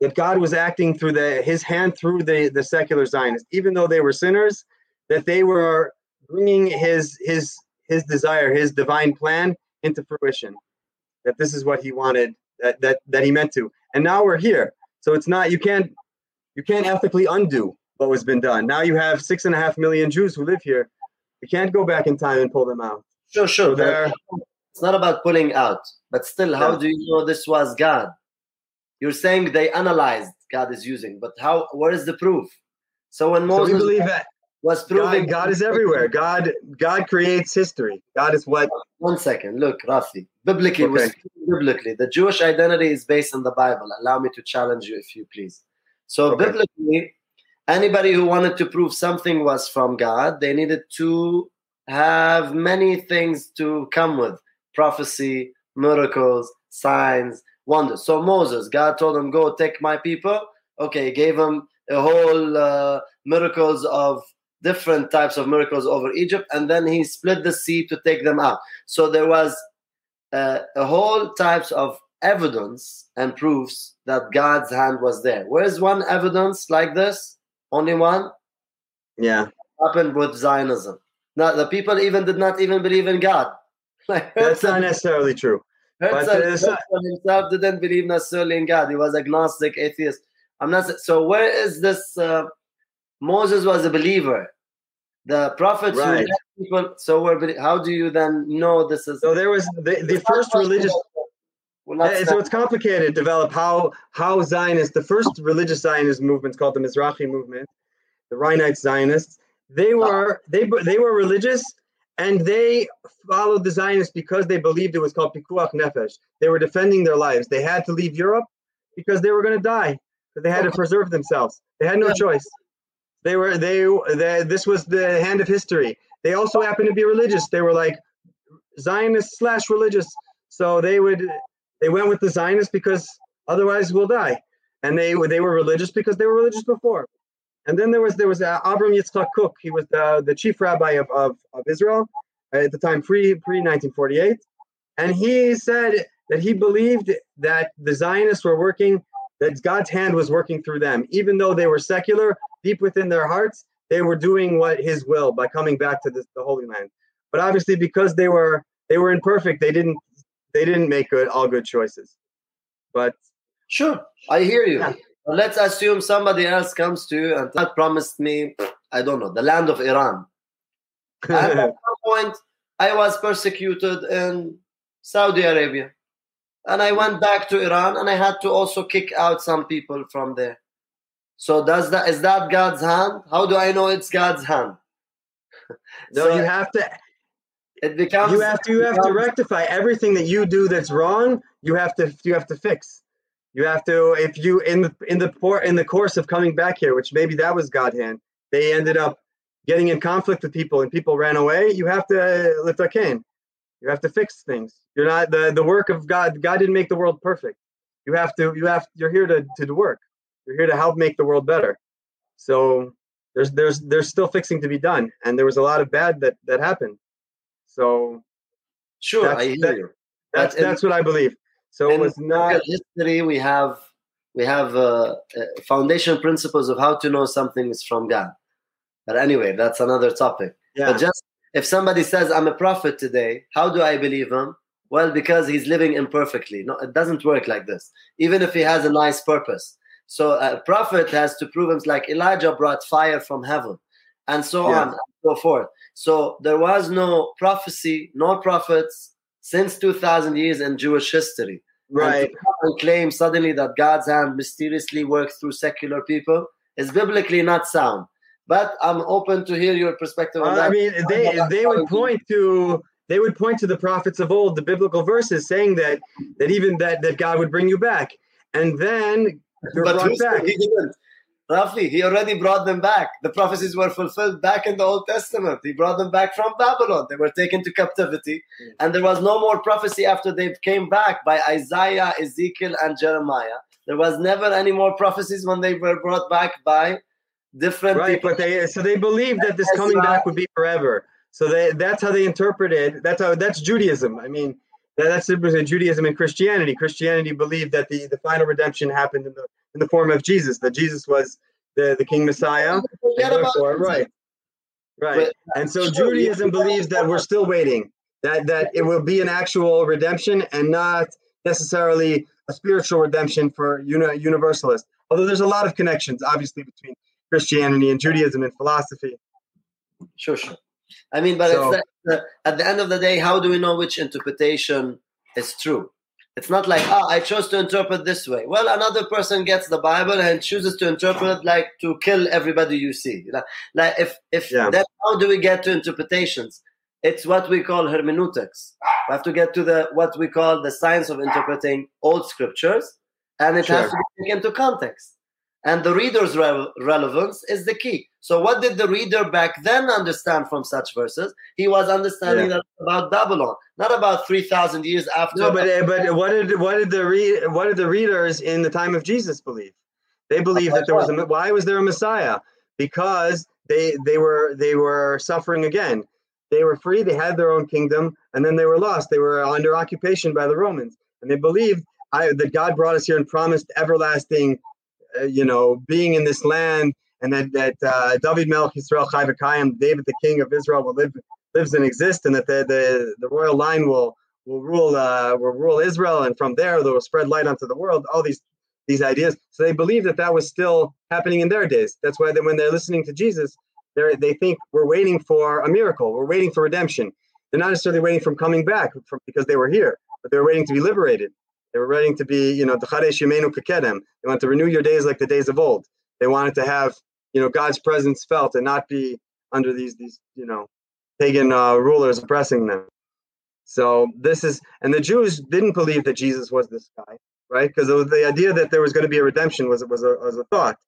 that God was acting through the his hand through the the secular Zionists, even though they were sinners, that they were bringing his his his desire, his divine plan into fruition. That this is what he wanted, that that that he meant to, and now we're here. So it's not you can't you can't ethically undo what was been done. Now you have six and a half million Jews who live here. You can't go back in time and pull them out. Sure, sure. So it's not about pulling out, but still, how yeah. do you know this was God? You're saying they analyzed God is using, but how? Where is the proof? So when Moses so believe that was proving God, God, is everywhere. God God creates history. God is what. One second, look, Rafi. Biblically, okay. biblically, the Jewish identity is based on the Bible. Allow me to challenge you, if you please. So okay. biblically, anybody who wanted to prove something was from God, they needed to have many things to come with prophecy, miracles, signs, wonders. So Moses, God told him, "Go take my people." Okay, gave him a whole uh, miracles of different types of miracles over Egypt, and then he split the sea to take them out. So there was uh, a whole types of evidence and proofs that God's hand was there. Where's one evidence like this? Only one. Yeah, happened with Zionism. Now the people even did not even believe in God. <laughs> Like that's not necessarily true. Herzl, himself didn't believe necessarily in God. He was agnostic, atheist. I'm not so. Where is this? Uh, Moses was a believer. The prophets right. people. So where? How do you then know this is? So there was the, the first religious. so it's complicated. Develop how how Zionists, the first religious Zionist movement called the Mizrahi movement, the Reinite Zionists. They were they they were religious and they followed the Zionists because they believed it was called Pikuach Nefesh. They were defending their lives. They had to leave Europe because they were going to die. They had to preserve themselves. They had no choice. They were they, they this was the hand of history. They also happened to be religious. They were like Zionist slash religious. So they would they went with the Zionists because otherwise we'll die. And they they were religious because they were religious before. And then there was there was uh, Avram Yitzchak Kook. He was the, the chief rabbi of, of, of Israel at the time, pre pre 1948, and he said that he believed that the Zionists were working, that God's hand was working through them, even though they were secular. Deep within their hearts, they were doing what His will by coming back to this, the Holy Land. But obviously, because they were they were imperfect, they didn't they didn't make good all good choices. But sure, I hear you. Yeah. But let's assume somebody else comes to you and that promised me, I don't know, the land of Iran. <laughs> At some point, I was persecuted in Saudi Arabia. And I went back to Iran and I had to also kick out some people from there. So does that is that God's hand? How do I know it's God's hand? <laughs> no, So you have to it becomes you have to you have to rectify everything that you do that's wrong. You have to you have to fix. You have to if you in the in the in the course of coming back here, which maybe that was God hand. They ended up getting in conflict with people and people ran away. You have to lift a cane. You have to fix things. You're not the the work of God. God didn't make the world perfect. You have to you have you're here to to work. You're here to help make the world better. So there's there's there's still fixing to be done, and there was a lot of bad that that happened. So sure that's- I hear that- you. that's in- that's what I believe. So it in was not. history we have we have uh, uh, foundation principles of how to know something is from God. But anyway, that's another topic. Yeah, But just if somebody says I'm a prophet today, how do I believe him? Well, because he's living imperfectly. No, it doesn't work like this. Even if he has a nice purpose. So a prophet has to prove him like Elijah brought fire from heaven, and so Yeah. on and so forth. So there was no prophecy, no prophets since 2,000 years in Jewish history. Right. And to come and claim suddenly that God's hand mysteriously works through secular people is biblically not sound. But I'm open to hear your perspective on Uh, that. I mean, they they would point to they would point to the prophets of old, the biblical verses, saying that that even that that God would bring you back, and then you're but brought back. he didn't? Roughly, he already brought them back. The prophecies were fulfilled back in the Old Testament. He brought them back from Babylon. They were taken to captivity, Mm. and there was no more prophecy after they came back by Isaiah, Ezekiel, and Jeremiah. There was never any more prophecies when they were brought back by different Right, people. but they so they believed that this coming back would be forever. So they that's how they interpreted. That's how that's Judaism. I mean, that's the difference in Judaism and Christianity. Christianity believed that the the final redemption happened in the in the form of Jesus. That Jesus was the the King Messiah. And therefore- right, right. And so Judaism believes that we're still waiting. That that it will be an actual redemption and not necessarily a spiritual redemption for uni- universalists. Although there's a lot of connections, obviously, between Christianity and Judaism and philosophy. Sure, sure. I mean, but So- it's the, at the end of the day, how do we know which interpretation is true? It's not like, ah, I chose to interpret this way. Well, another person gets the Bible and chooses to interpret like to kill everybody you see. You? Like if if Yeah. then how do we get to interpretations? It's what we call hermeneutics. We have to get to the what we call the science of interpreting old scriptures, and it has to be taken into context. And the reader's re- relevance is the key. So, what did the reader back then understand from such verses? He was understanding that about Babylon, not about three thousand years after. No, but but what did what did the re- what did the readers in the time of Jesus believe? They believed that there was a why was there a Messiah? Because they they were they were suffering again. They were free. They had their own kingdom, and then they were lost. They were under occupation by the Romans, and they believed I, that God brought us here and promised everlasting, you know, being in this land, and that that uh, David Melech Yisrael David the King of Israel, will live lives and exist, and that the the, the royal line will will rule uh, will rule Israel, and from there they will spread light onto the world. All these these ideas. So they believe that that was still happening in their days. That's why they, when they're listening to Jesus, they they think we're waiting for a miracle. We're waiting for redemption. They're not necessarily waiting from coming back from, because they were here, but they were waiting to be liberated. They were waiting to be, you know, the they want to renew your days like the days of old. They wanted to have, you know, God's presence felt and not be under these these, you know, pagan uh, rulers oppressing them. So this is, and the Jews didn't believe that Jesus was this guy, right? Because the idea that there was going to be a redemption was was a, was a thought.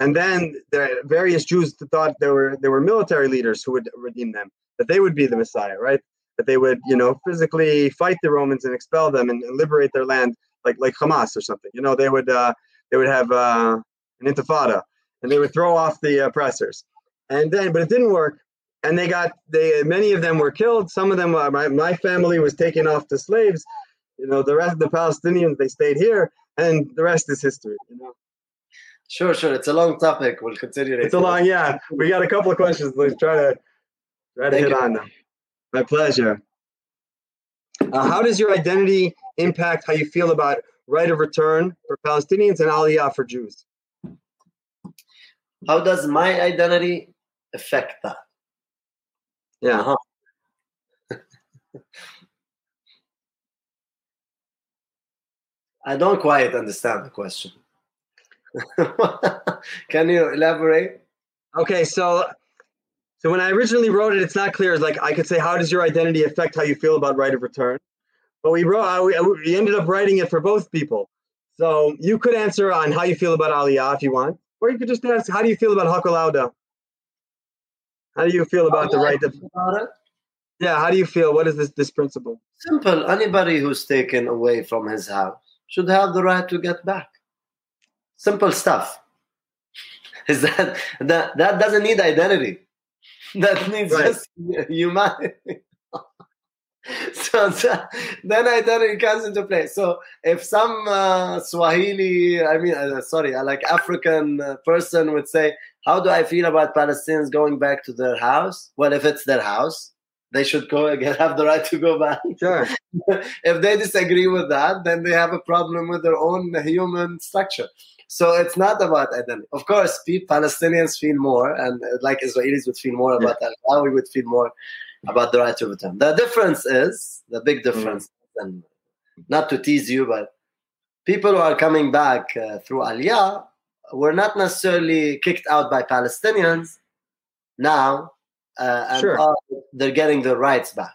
And then the various Jews thought there were there were military leaders who would redeem them, that they would be the Messiah, right? That they would, you know, physically fight the Romans and expel them and, and liberate their land, like like Hamas or something. You know, they would uh, they would have uh, an intifada and they would throw off the oppressors. And then, but it didn't work. And they got they many of them were killed. Some of them, uh, my my family was taken off to slaves. You know, the rest of the Palestinians they stayed here, and the rest is history. You know. Sure, sure. It's a long topic. We'll continue later. It's a long, yeah. We got a couple of questions. Let's try to try to Thank hit you. on them. My pleasure. Uh, how does your identity impact how you feel about right of return for Palestinians and Aliyah for Jews? How does my identity affect that? Yeah. Uh-huh. <laughs> I don't quite understand the question. <laughs> Can you elaborate? Okay, so so when I originally wrote it, it's not clear. It's like I could say, how does your identity affect how you feel about right of return? But we wrote, uh, we, we ended up writing it for both people. So you could answer on how you feel about Aliyah if you want, or you could just ask, how do you feel about Haq al-Awda? How do you feel about the right of? Yeah, how do you feel? What is this this principle? Simple. Anybody who's taken away from his house should have the right to get back. Simple stuff. <laughs> Is that that that doesn't need identity? That needs Right. just humanity. <laughs> so, so then identity comes into play. So if some uh, Swahili, I mean, uh, sorry, uh, like African uh, person would say, "How do I feel about Palestinians going back to their house?" Well, if it's their house, they should go <laughs> again, have the right to go back Sure. <laughs> if they disagree with that, then they have a problem with their own human structure. So it's not about identity. Of course, Palestinians feel more, and uh, like Israelis would feel more about that. How we would feel more about the right to return. The difference is the big difference, and not to tease you, but people who are coming back uh, through Aliyah were not necessarily kicked out by Palestinians. Now, uh, and Sure. are- they're getting their rights back.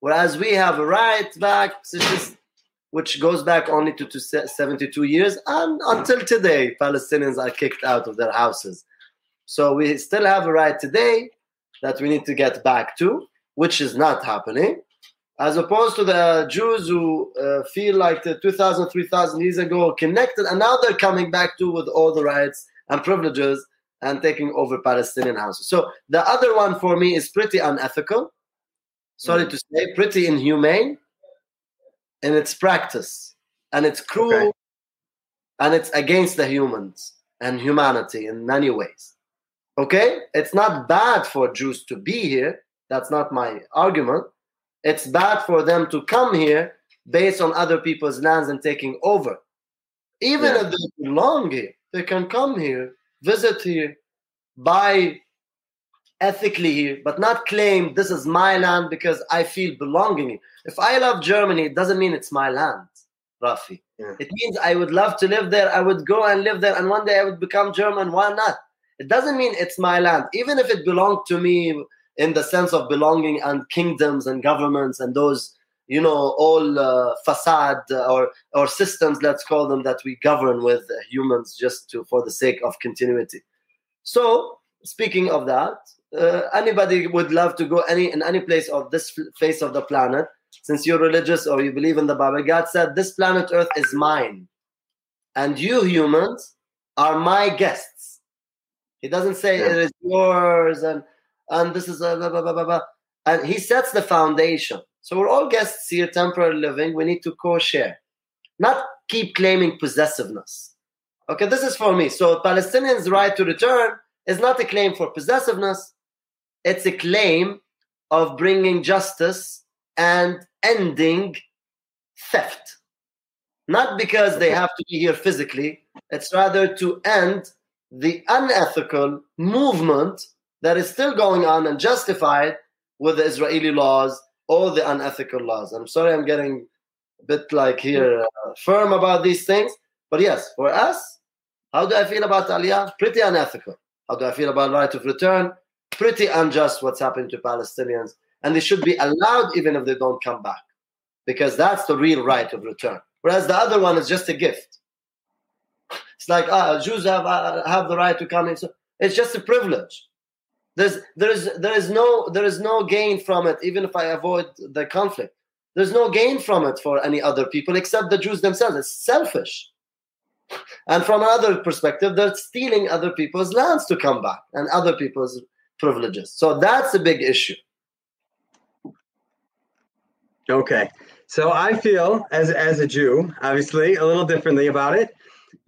Whereas we have a right back, which is- which goes back only to, to 72 years, and until today, Palestinians are kicked out of their houses. So we still have a right today that we need to get back to, which is not happening. As opposed to the Jews who uh, feel like the 2,000, 3,000 years ago connected, and now they're coming back to with all the rights and privileges and taking over Palestinian houses. So the other one for me is pretty unethical. Sorry to say, pretty inhumane in its practice, and it's cruel, Okay. and it's against the humans and humanity in many ways. Okay, it's not bad for Jews to be here. That's not my argument. It's bad for them to come here based on other people's lands and taking over. Even Yeah. if they belong here, they can come here, visit here, buy ethically here, but not claim this is my land because I feel belonging. If I love Germany, it doesn't mean it's my land, Rafi. Yeah. It means I would love to live there. I would go and live there, and one day I would become German. Why not? It doesn't mean it's my land, even if it belonged to me in the sense of belonging and kingdoms and governments and those, you know, all uh, facade or or systems, let's call them, that we govern with uh, humans just to for the sake of continuity. So, speaking of that, uh, anybody would love to go any in any place of this face of the planet. Since you're religious or you believe in the Bible, God said, "This planet Earth is mine, and you humans are my guests." He doesn't say Yeah. it is yours and and this is a blah, blah, blah, blah, blah. and he sets the foundation. So we're all guests here, temporary living. We need to co-share, not keep claiming possessiveness. Okay, this is for me. So Palestinians' right to return is not a claim for possessiveness. It's a claim of bringing justice and ending theft. Not because they have to be here physically, it's rather to end the unethical movement that is still going on and justified with the Israeli laws or the unethical laws. I'm sorry I'm getting a bit like here uh, firm about these things, but yes, for us, how do I feel about Aliyah? Pretty unethical. How do I feel about right of return? Pretty unjust what's happened to Palestinians. And they should be allowed even if they don't come back. Because that's the real right of return. Whereas the other one is just a gift. It's like ah, Jews have uh, have the right to come in. So it's just a privilege. There's there is there is no there is no gain from it, even if I avoid the conflict. There's no gain from it for any other people except the Jews themselves. It's selfish. And from another perspective, they're stealing other people's lands to come back and other people's privileges. So that's a big issue. Okay. So I feel as as a Jew, obviously, a little differently about it.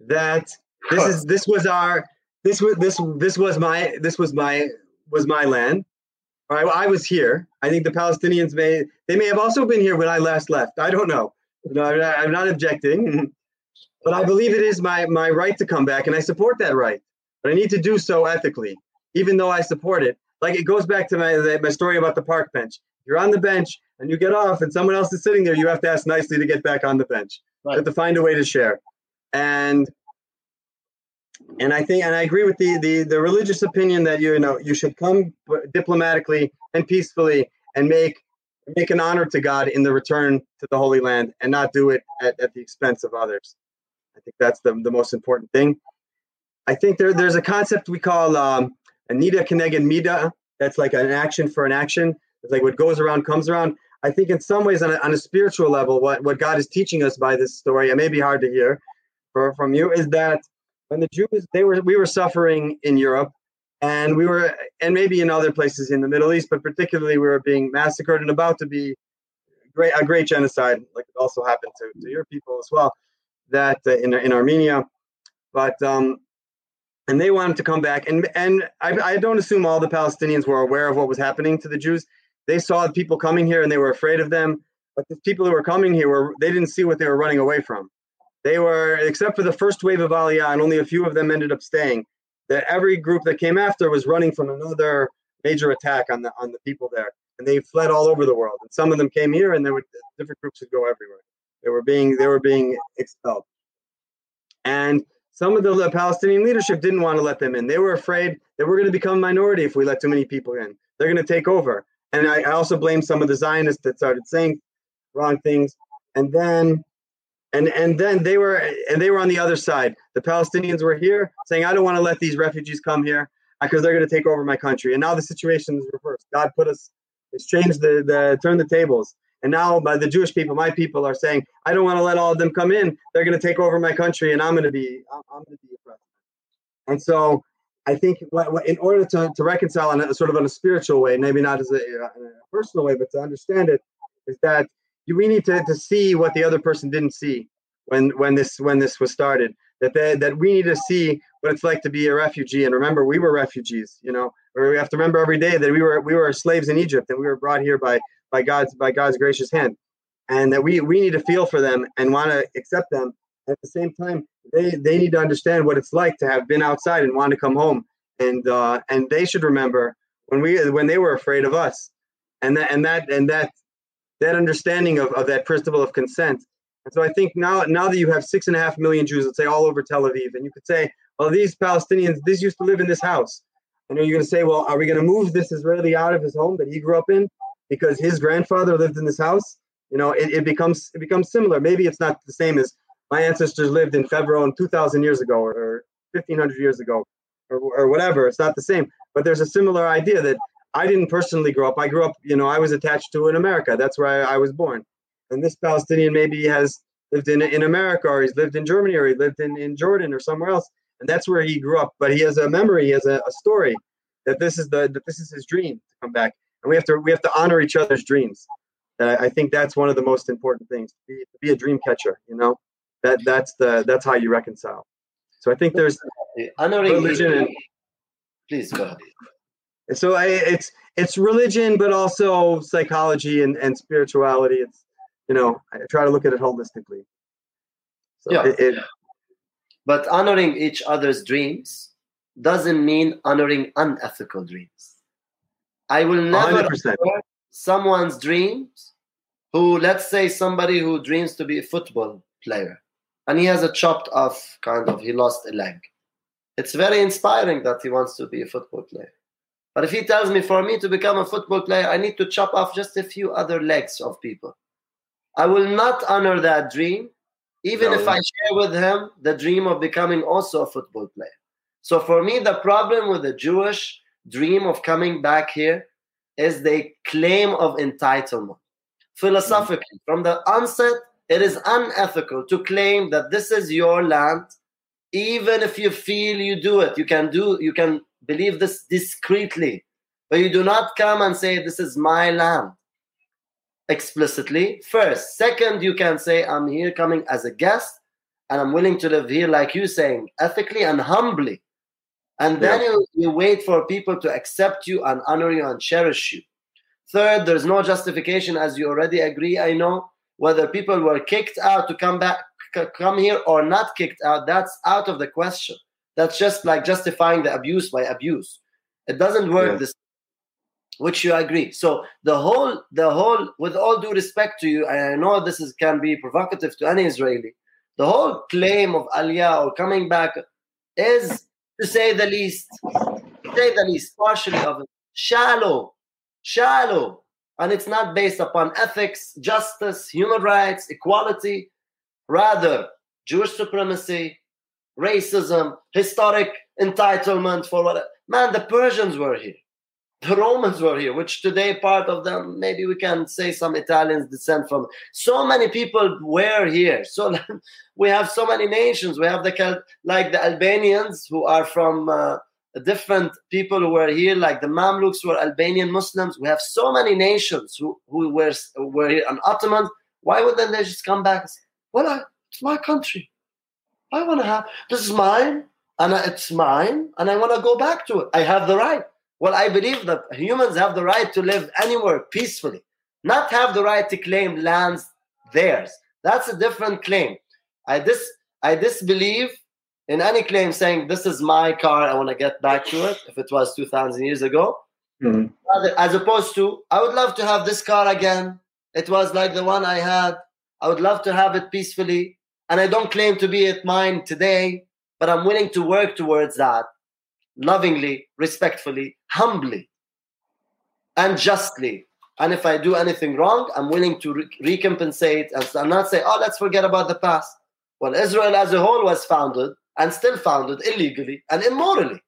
That this is this was our this was this this was my this was my was my land. All right, I was here. I think the Palestinians may they may have also been here when I last left. I don't know. No, I'm not, I'm not objecting. but I believe it is my my right to come back, and I support that right. But I need to do so ethically, even though I support it. Like it goes back to my my story about the park bench. You're on the bench and you get off, and someone else is sitting there. You have to ask nicely to get back on the bench. Right. You have to find a way to share, and and I think and I agree with the the the religious opinion that you know you should come diplomatically and peacefully and make make an honor to God in the return to the Holy Land and not do it at, at the expense of others. I think that's the, the most important thing. I think there, there's a concept we call um, Mida Keneged Mida. That's like an action for an action. It's like what goes around comes around. I think in some ways, on a, on a spiritual level, what, what God is teaching us by this story, it may be hard to hear for, from you, is that when the Jews, they were, we were suffering in Europe, and we were, and maybe in other places in the Middle East, but particularly we were being massacred and about to be great, a great genocide, like it also happened to, to your people as well, that uh, in, in Armenia. But um, and they wanted to come back. And and I, I don't assume all the Palestinians were aware of what was happening to the Jews. They saw people coming here and they were afraid of them. But the people who were coming here were they didn't see what they were running away from. They were, except for the first wave of Aliyah, and only a few of them ended up staying. That every group that came after was running from another major attack on the on the people there, and they fled all over the world. And some of them came here, and there were different groups would go everywhere. They were being they were being expelled. And some of the Palestinian leadership didn't want to let them in. They were afraid that we're going to become a minority if we let too many people in. They're going to take over. And I, I also blame some of the Zionists that started saying wrong things. And then and and then they were and they were on the other side. The Palestinians were here saying, "I don't want to let these refugees come here uh, because they're going to take over my country." And now the situation is reversed. God put us, it's changed the the turned the tables. And now by the Jewish people, my people are saying, I don't want to let all of them come in. They're going to take over my country and I'm going to be, I'm, going to be oppressed. And so I think in order to, to reconcile in a sort of in a spiritual way, maybe not as a, uh, a personal way, but to understand it, is that we need to, to see what the other person didn't see when when this when this was started. That they, that we need to see what it's like to be a refugee. And remember, we were refugees. You know, or we have to remember every day that we were we were slaves in Egypt and we were brought here by by God's by God's gracious hand, and that we we need to feel for them and want to accept them. At the same time, they they need to understand what it's like to have been outside and want to come home, and uh, and they should remember when we when they were afraid of us, and that and that and that that understanding of, of that principle of consent. And so I think now now that you have six and a half million Jews, let's say all over Tel Aviv, and you could say, well, these Palestinians, these used to live in this house. And are you're going to say, well, are we going to move this Israeli out of his home that he grew up in? Because his grandfather lived in this house, you know, it, it becomes it becomes similar. Maybe it's not the same as my ancestors lived in Hebron 2,000 years ago or, 1,500 years ago or, or whatever. It's not the same, but there's a similar idea that I didn't personally grow up. I grew up, you know, I was attached to in America. That's where I, I was born. And this Palestinian maybe has lived in in America or he's lived in Germany or he lived in, in Jordan or somewhere else. And that's where he grew up. But he has a memory, he has a, a story that this is the that this is his dream to come back and we have to we have to honor each other's dreams. And I, I think that's one of the most important things be, be a dream catcher. You know, that that's the that's how you reconcile. So I think there's honoring religion. And, please go ahead. So I, it's it's religion, but also psychology and, and spirituality. It's you know I try to look at it holistically. So yeah. It, it, but honoring each other's dreams doesn't mean honoring unethical dreams. I will never 100%. someone's dreams who, let's say, somebody who dreams to be a football player and he has a chopped off kind of, he lost a leg. It's very inspiring that he wants to be a football player. But if he tells me for me to become a football player, I need to chop off just a few other legs of people. I will not honor that dream, even no. if I share with him the dream of becoming also a football player. So for me, the problem with the Jewish dream of coming back here is the claim of entitlement. Philosophically, from the onset, it is unethical to claim that this is your land, even if you feel you do it. You can do, you can believe this discreetly, but you do not come and say, This is my land explicitly. First. Second, you can say, I'm here coming as a guest and I'm willing to live here, like you saying, ethically and humbly and then yeah. you, you wait for people to accept you and honor you and cherish you. Third, there's no justification, as you already agree, I know, whether people were kicked out to come back come here or not kicked out, that's out of the question. That's just like justifying the abuse by abuse. It doesn't work yeah. this which you agree. So the whole, the whole, with all due respect to you, and I know this is can be provocative to any Israeli, the whole claim of Aliyah or coming back is, to say the least, to say the least, partially of it, shallow, shallow, and it's not based upon ethics, justice, human rights, equality, rather Jewish supremacy, racism, historic entitlement for what. Man, the Persians were here the Romans were here, which today part of them, maybe we can say some Italians descend from. So many people were here. <laughs> So we have so many nations. We have the like the Albanians who are from uh, different people who were here, like the Mamluks were Albanian Muslims. We have so many nations who, who were, were here, and Ottomans. Why wouldn't they just come back and say, well, I, it's my country. I want to have, this is mine, and it's mine, and I want to go back to it. I have the right. Well, I believe that humans have the right to live anywhere peacefully, not have the right to claim lands theirs. That's a different claim. I dis I disbelieve in any claim saying this is my car, I want to get back to it. If it was two thousand years ago, mm-hmm. as opposed to I would love to have this car again. It was like the one I had. I would love to have it peacefully, and I don't claim to be it mine today, but I'm willing to work towards that lovingly, respectfully, humbly, and justly. And if I do anything wrong, I'm willing to re- recompensate and not say, oh, let's forget about the past. Well, Israel as a whole was founded and still founded illegally and immorally.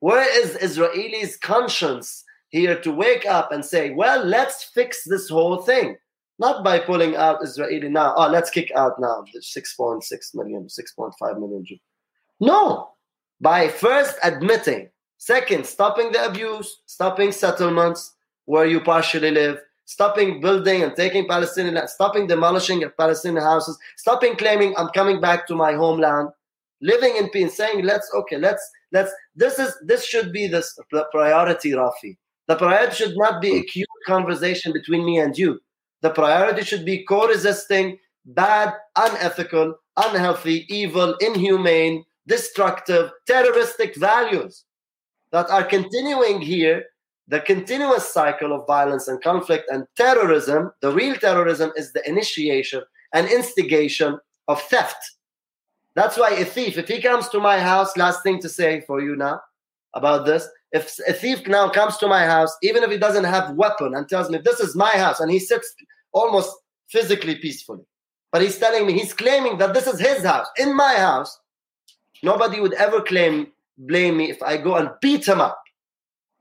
Where is Israelis' conscience here to wake up and say, well, let's fix this whole thing? Not by pulling out Israeli now, oh, let's kick out now the 6.6 million, 6.5 million Jews. No, by first admitting, second, stopping the abuse, stopping settlements where you partially live, stopping building and taking Palestinian land, stopping demolishing Palestinian houses, stopping claiming I'm coming back to my homeland, living in peace, saying let's okay, let's let's this is this should be the priority, Rafi. The priority should not be a hmm. cute conversation between me and you. The priority should be co-resisting bad, unethical, unhealthy, evil, inhumane, destructive, terroristic values that are continuing here. The continuous cycle of violence and conflict and terrorism, the real terrorism is the initiation and instigation of theft. That's why a thief, if he comes to my house, last thing to say for you now about this. If a thief now comes to my house, even if he doesn't have weapon and tells me this is my house, and he sits almost physically peacefully, but he's telling me he's claiming that this is his house in my house, Nobody would ever claim blame me if I go and beat him up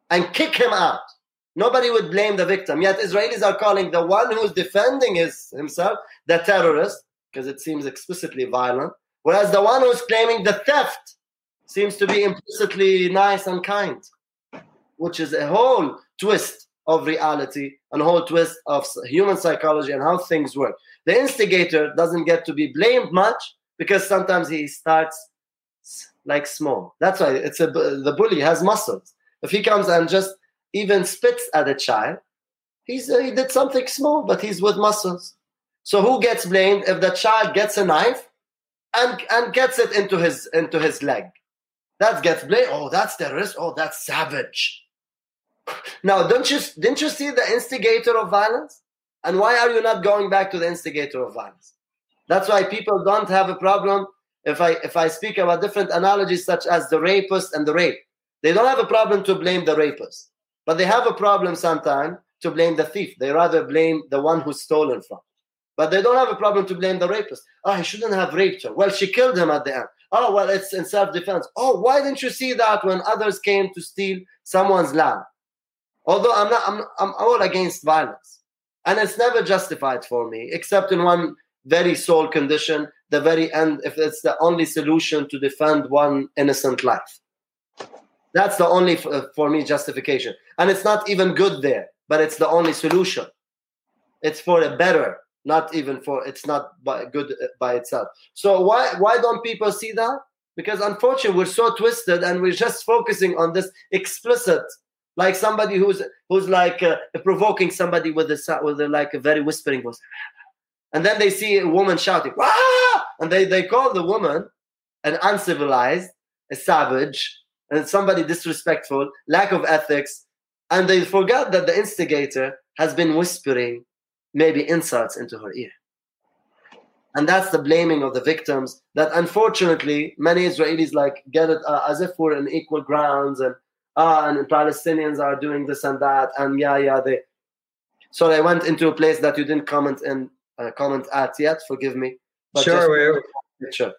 and kick him out. Nobody would blame the victim. Yet Israelis are calling the one who's defending his, himself the terrorist because it seems explicitly violent, whereas the one who's claiming the theft seems to be implicitly nice and kind, which is a whole twist of reality and a whole twist of human psychology and how things work. The instigator doesn't get to be blamed much because sometimes he starts like small. That's why it's a the bully has muscles. If he comes and just even spits at a child, he's uh, he did something small, but he's with muscles. So who gets blamed if the child gets a knife and and gets it into his into his leg? That gets blamed. Oh, that's terrorist. Oh, that's savage. Now, don't you didn't you see the instigator of violence? And why are you not going back to the instigator of violence? That's why people don't have a problem if I if I speak about different analogies such as the rapist and the rape, they don't have a problem to blame the rapist, but they have a problem sometimes to blame the thief. They rather blame the one who's stolen from. But they don't have a problem to blame the rapist. Oh, he shouldn't have raped her. Well, she killed him at the end. Oh, well, it's in self-defense. Oh, why didn't you see that when others came to steal someone's land? Although I'm not, I'm, I'm all against violence, and it's never justified for me, except in one very sole condition the very end if it's the only solution to defend one innocent life. That's the only, uh, for me, justification. And it's not even good there, but it's the only solution. It's for a better, not even for, it's not by, good uh, by itself. So why, why don't people see that? Because unfortunately, we're so twisted and we're just focusing on this explicit like somebody who's who's like uh, provoking somebody with a with a, like a very whispering voice and then they see a woman shouting, ah! And they, they call the woman an uncivilized, a savage, and somebody disrespectful, lack of ethics, and they forgot that the instigator has been whispering maybe insults into her ear. And that's the blaming of the victims that unfortunately many Israelis like get it uh, as if we're in equal grounds and ah, and Palestinians are doing this and that, and yeah, yeah, they. So I went into a place that you didn't comment in uh, comment at yet. Forgive me. But sure, sure.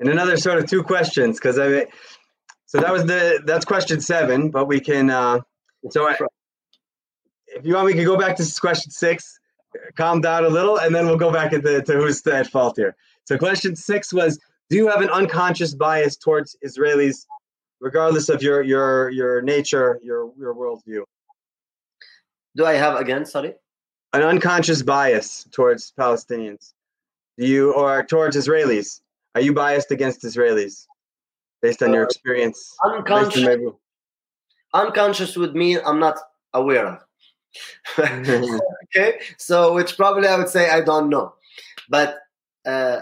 And another sort of two questions because I, so that was the that's question seven, but we can. uh So I, if you want, we can go back to question six. Calm down a little, and then we'll go back into to who's at fault here. So question six was: Do you have an unconscious bias towards Israelis regardless of your your your nature, your your worldview. Do I have again? Sorry. An unconscious bias towards Palestinians. Do you are towards Israelis? Are you biased against Israelis based on uh, your experience? Unconscious. unconscious would mean I'm not aware of. <laughs> okay, so which probably I would say I don't know, but uh,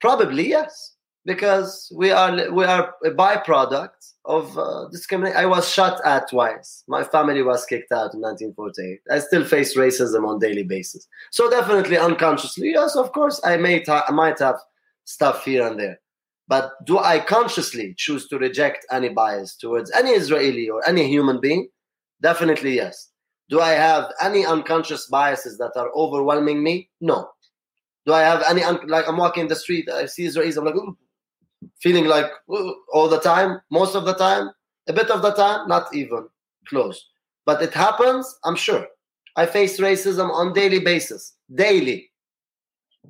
probably yes, because we are we are a byproduct of uh, discrimination. I was shot at twice. My family was kicked out in 1948. I still face racism on daily basis. So definitely unconsciously, yes, of course, I may I might have stuff here and there. But do I consciously choose to reject any bias towards any Israeli or any human being? Definitely yes. Do I have any unconscious biases that are overwhelming me? No. Do I have any un- like I'm walking in the street, I see Israelis, I'm like, feeling like all the time, most of the time, a bit of the time, not even close. But it happens, I'm sure. I face racism on daily basis, daily.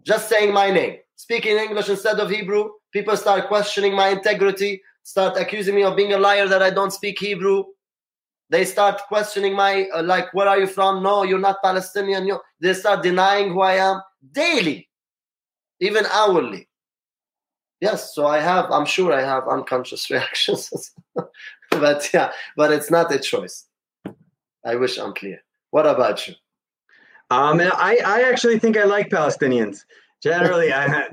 Just saying my name, speaking English instead of Hebrew, people start questioning my integrity, start accusing me of being a liar that I don't speak Hebrew. They start questioning my uh, like, where are you from? No, you're not Palestinian. You. They start denying who I am daily, even hourly. Yes, so I have, I'm sure I have unconscious <laughs> reactions. but yeah, but it's not a choice. I wish I'm clear. What about you? Um, I, I actually think I like Palestinians. Generally, I,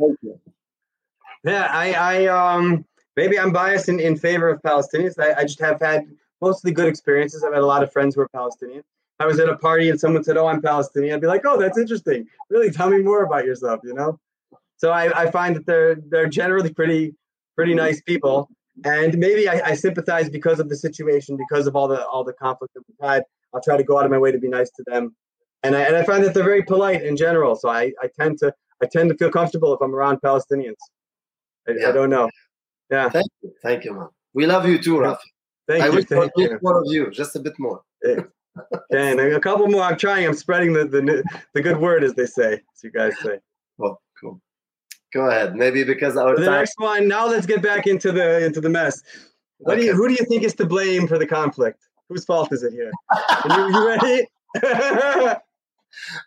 <laughs> yeah, I, I, um, maybe I'm biased in, in favor of Palestinians. I, I just have had mostly good experiences. I've had a lot of friends who are Palestinian. I was at a party and someone said, "Oh, I'm Palestinian." I'd be like, "Oh, that's interesting. Really, tell me more about yourself." You know. So I, I find that they're they're generally pretty pretty nice people, and maybe I, I sympathize because of the situation, because of all the all the conflict that we've had. I'll try to go out of my way to be nice to them, and I and I find that they're very polite in general. So I, I tend to I tend to feel comfortable if I'm around Palestinians. I, yeah. I don't know. Yeah. Thank you, thank you, man. We love you too, Rafi. Thank I you. wish thank you. more of you, just a bit more. <laughs> Yeah. and a couple more. I'm trying. I'm spreading the, the the good word, as they say, as you guys say. Go ahead. Maybe because our the time- next one. Now let's get back into the into the mess. What okay. do you, who do you think is to blame for the conflict? Whose fault is it here? Are you, you ready? <laughs>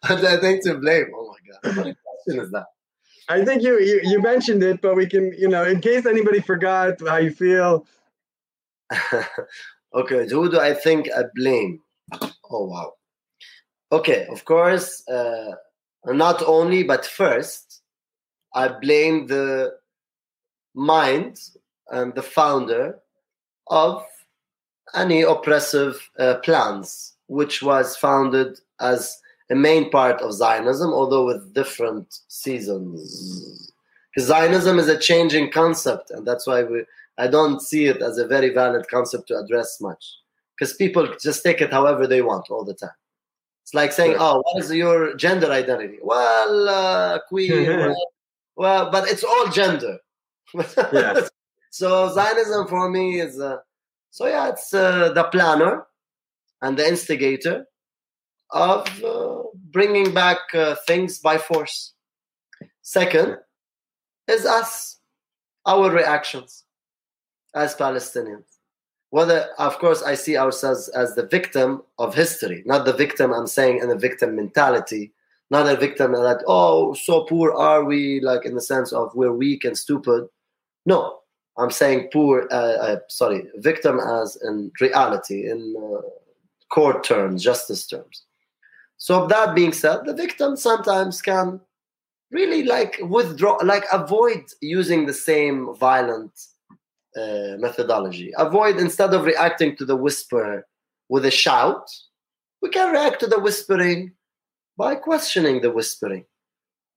I think to blame. Oh my god! What question is that? I think you, you you mentioned it, but we can you know in case anybody forgot how you feel. <laughs> okay, who do I think I blame? Oh wow. Okay, of course, uh, not only, but first, I blame the mind and the founder of any oppressive uh, plans, which was founded as a main part of Zionism, although with different seasons. Because Zionism is a changing concept, and that's why we, I don't see it as a very valid concept to address much. Because people just take it however they want all the time. It's like saying, "Oh, what is your gender identity?" Well, uh, queer, <laughs> Well, but it's all gender. Yes. <laughs> so Zionism for me is uh, so yeah, it's uh, the planner and the instigator of uh, bringing back uh, things by force. Second is us, our reactions as Palestinians. Whether, of course, I see ourselves as the victim of history, not the victim I'm saying in a victim mentality not a victim that oh so poor are we like in the sense of we're weak and stupid no i'm saying poor uh, uh, sorry victim as in reality in uh, court terms justice terms so that being said the victim sometimes can really like withdraw, like avoid using the same violent uh, methodology. Avoid instead of reacting to the whisper with a shout, we can react to the whispering by questioning the whispering,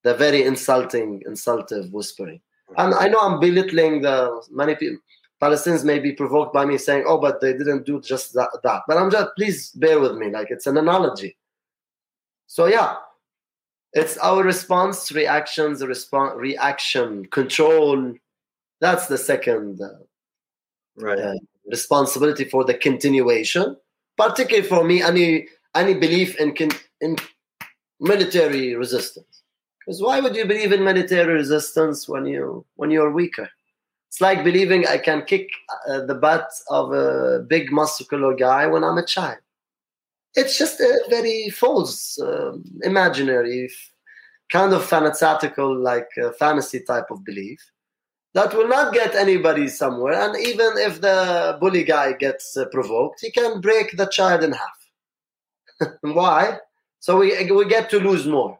the very insulting, insultive whispering. And I know I'm belittling the many people. Palestinians may be provoked by me saying, "Oh, but they didn't do just that." that. But I'm just please bear with me. Like it's an analogy. So yeah, it's our response, reactions, response, reaction, control. That's the second uh, right. uh, responsibility for the continuation. Particularly for me, any any belief in in military resistance. Because why would you believe in military resistance when you when you're weaker? It's like believing I can kick uh, the butt of a big muscular guy when I'm a child. It's just a very false, uh, imaginary, kind of fanatical, like uh, fantasy type of belief that will not get anybody somewhere. And even if the bully guy gets uh, provoked, he can break the child in half. <laughs> Why? So we we get to lose more.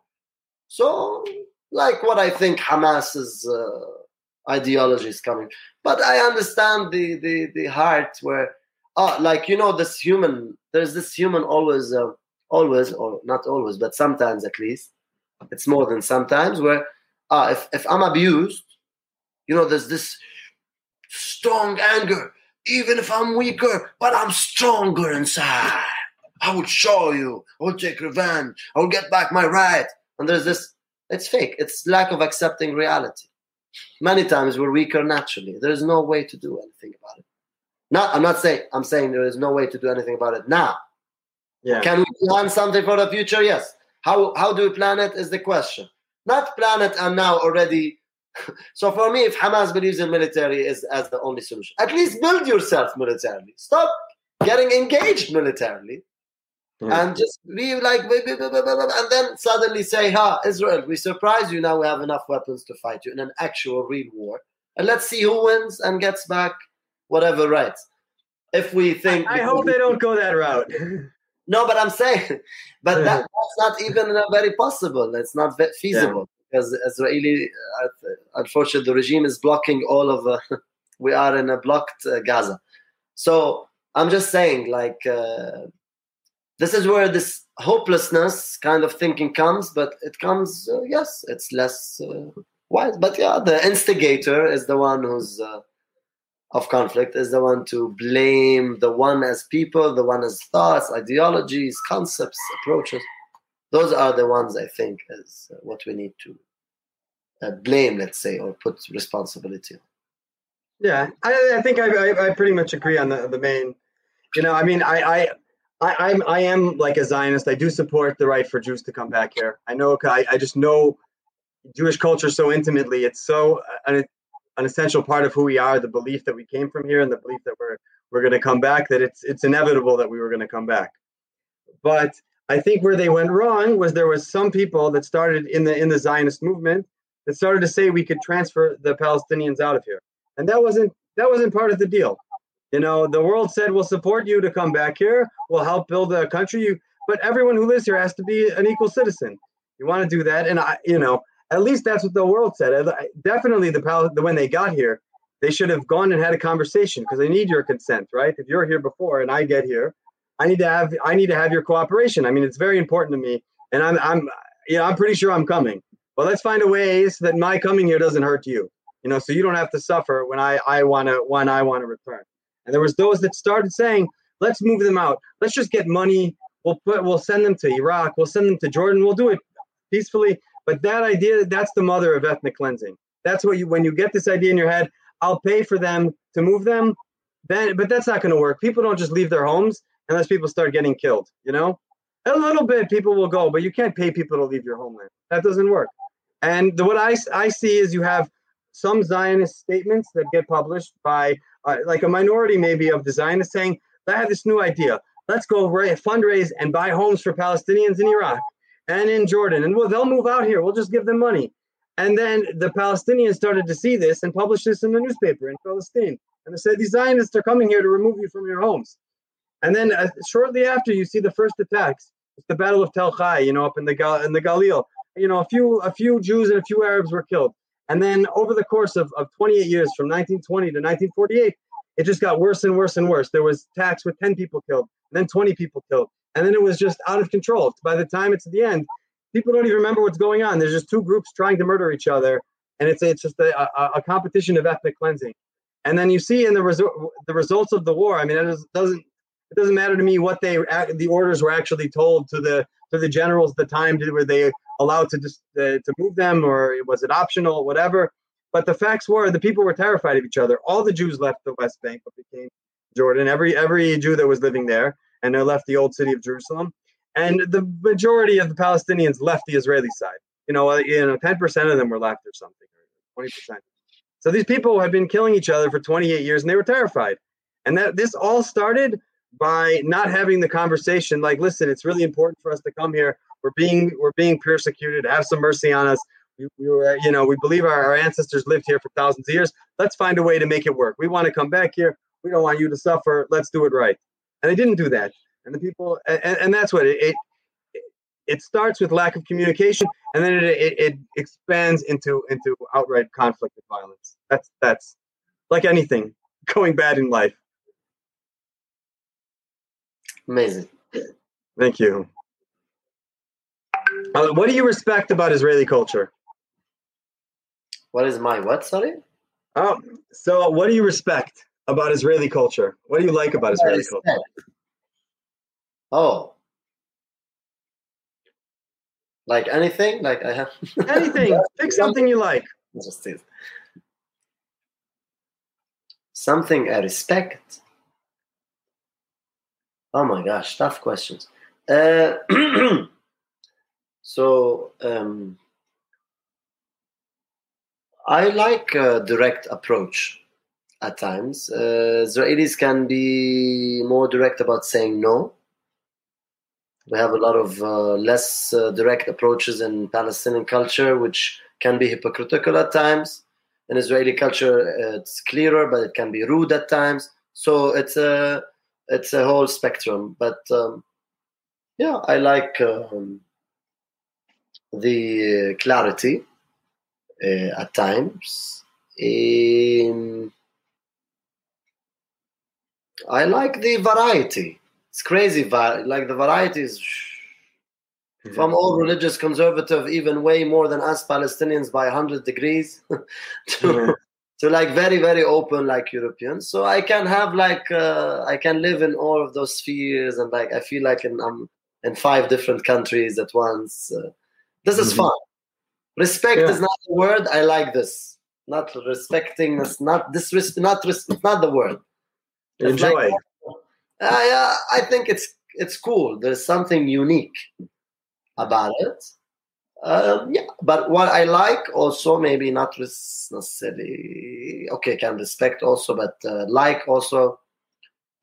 So, like what I think Hamas's uh, ideology is coming, but I understand the the the heart where, oh, like you know, this human. There's this human always, uh, always, or not always, but sometimes at least. It's more than sometimes where, ah, if if I'm abused, you know, there's this strong anger, even if I'm weaker, but I'm stronger inside. I will show you. I will take revenge. I will get back my right. And there's this, it's fake. It's lack of accepting reality. Many times we're weaker naturally. There's no way to do anything about it. Not, I'm not saying, I'm saying there is no way to do anything about it now. Yeah. Can we plan something for the future? Yes. How, how do we plan it is the question. Not plan it and now already. <laughs> so for me, if Hamas believes in military is as the only solution, at least build yourself militarily. Stop getting engaged militarily and just be like, and then suddenly say, "Ha, Israel, we surprise you. Now we have enough weapons to fight you in an actual real war, and let's see who wins and gets back whatever rights." If we think, I, I hope they don't go that route. <laughs> no, but I'm saying, <laughs> but that, that's not even very possible. It's not feasible yeah. because Israeli, uh, unfortunately, the regime is blocking all of. Uh, <laughs> we are in a blocked uh, Gaza, so I'm just saying, like uh, this is where this hopelessness kind of thinking comes but it comes uh, yes it's less uh, wise but yeah the instigator is the one who's uh, of conflict is the one to blame the one as people the one as thoughts ideologies concepts approaches. Those are the ones i think is uh, what we need to uh, blame let's say or put responsibility on. Yeah i, I think I, I, I pretty much agree on the, the main you know i mean i i I, I'm I am like a Zionist. I do support the right for Jews to come back here. I know I, I just know Jewish culture so intimately. It's so uh, an, an essential part of who we are. The belief that we came from here and the belief that we're we're going to come back. That it's it's inevitable that we were going to come back. But I think where they went wrong was there was some people that started in the in the Zionist movement that started to say we could transfer the Palestinians out of here, and that wasn't that wasn't part of the deal. You know, the world said we'll support you to come back here. We'll help build a country. You, but everyone who lives here has to be an equal citizen. You want to do that, and I, you know, at least that's what the world said. Definitely, the when they got here, they should have gone and had a conversation because they need your consent, right? If you're here before and I get here, I need to have I need to have your cooperation. I mean, it's very important to me, and I'm I'm you know I'm pretty sure I'm coming. But let's find a way so that my coming here doesn't hurt you. You know, so you don't have to suffer when I I want to when I want to return. And there was those that started saying, let's move them out. Let's just get money. We'll put we'll send them to Iraq. We'll send them to Jordan. We'll do it peacefully. But that idea, that's the mother of ethnic cleansing. That's what you when you get this idea in your head, I'll pay for them to move them. Then but that's not gonna work. People don't just leave their homes unless people start getting killed, you know? A little bit people will go, but you can't pay people to leave your homeland. That doesn't work. And the, what I, I see is you have some Zionist statements that get published by uh, like a minority maybe of designers saying, I have this new idea. Let's go fundraise and buy homes for Palestinians in Iraq and in Jordan. And well, they'll move out here. We'll just give them money. And then the Palestinians started to see this and publish this in the newspaper in Palestine. And they said, these Zionists are coming here to remove you from your homes. And then uh, shortly after, you see the first attacks. It's the Battle of Tel Chai, you know, up in the Gal- in the Galil. you know, a few a few Jews and a few Arabs were killed. And then over the course of, of 28 years, from 1920 to 1948, it just got worse and worse and worse. There was attacks with 10 people killed, then 20 people killed, and then it was just out of control. By the time it's at the end, people don't even remember what's going on. There's just two groups trying to murder each other, and it's it's just a, a, a competition of ethnic cleansing. And then you see in the resu- the results of the war. I mean, it doesn't it doesn't matter to me what they the orders were actually told to the to the generals the time. Did, were they allowed to just uh, to move them, or was it optional, whatever? But the facts were the people were terrified of each other. All the Jews left the West Bank, what became Jordan. Every every Jew that was living there, and they left the old city of Jerusalem. And the majority of the Palestinians left the Israeli side. You know, uh, you know, ten percent of them were left, or something, twenty percent. So these people had been killing each other for 28 years, and they were terrified. And that this all started by not having the conversation. Like, listen, it's really important for us to come here. We're being we're being persecuted. Have some mercy on us. We, we were, uh, you know, we believe our, our ancestors lived here for thousands of years. Let's find a way to make it work. We want to come back here. We don't want you to suffer. Let's do it right. And they didn't do that. And the people, and, and that's what it, it it starts with lack of communication and then it, it, it, expands into into outright conflict and violence that's that's like anything <laughs> going bad in life amazing thank you uh, what do you respect about israeli culture what is my what sorry oh so what do you respect about israeli culture what do you like about israeli culture oh like anything? Like I have <laughs> anything. Pick something you like. Just it. Something I respect. Oh my gosh, tough questions. Uh, <clears throat> so um, I like a direct approach at times. Uh, Israelis can be more direct about saying no we have a lot of uh, less uh, direct approaches in Palestinian culture, which can be hypocritical at times. In Israeli culture, it's clearer, but it can be rude at times. So it's a it's a whole spectrum. But um, yeah, I like um, the clarity uh, at times. Um, I like the variety it's crazy. Like the varieties from all religious conservative, even way more than us Palestinians by 100 degrees, <laughs> to, to like very, very open like Europeans. So I can have like, uh, I can live in all of those spheres and like, I feel like in, I'm in five different countries at once. Uh, this is mm-hmm. fun. Respect yeah. is not the word. I like this. Not respecting is not this. Not res- not the word. It's Enjoy. Like, uh, I think it's it's cool. There's something unique about it. Um, yeah, but what I like also, maybe not necessarily okay, can respect also, but uh, like also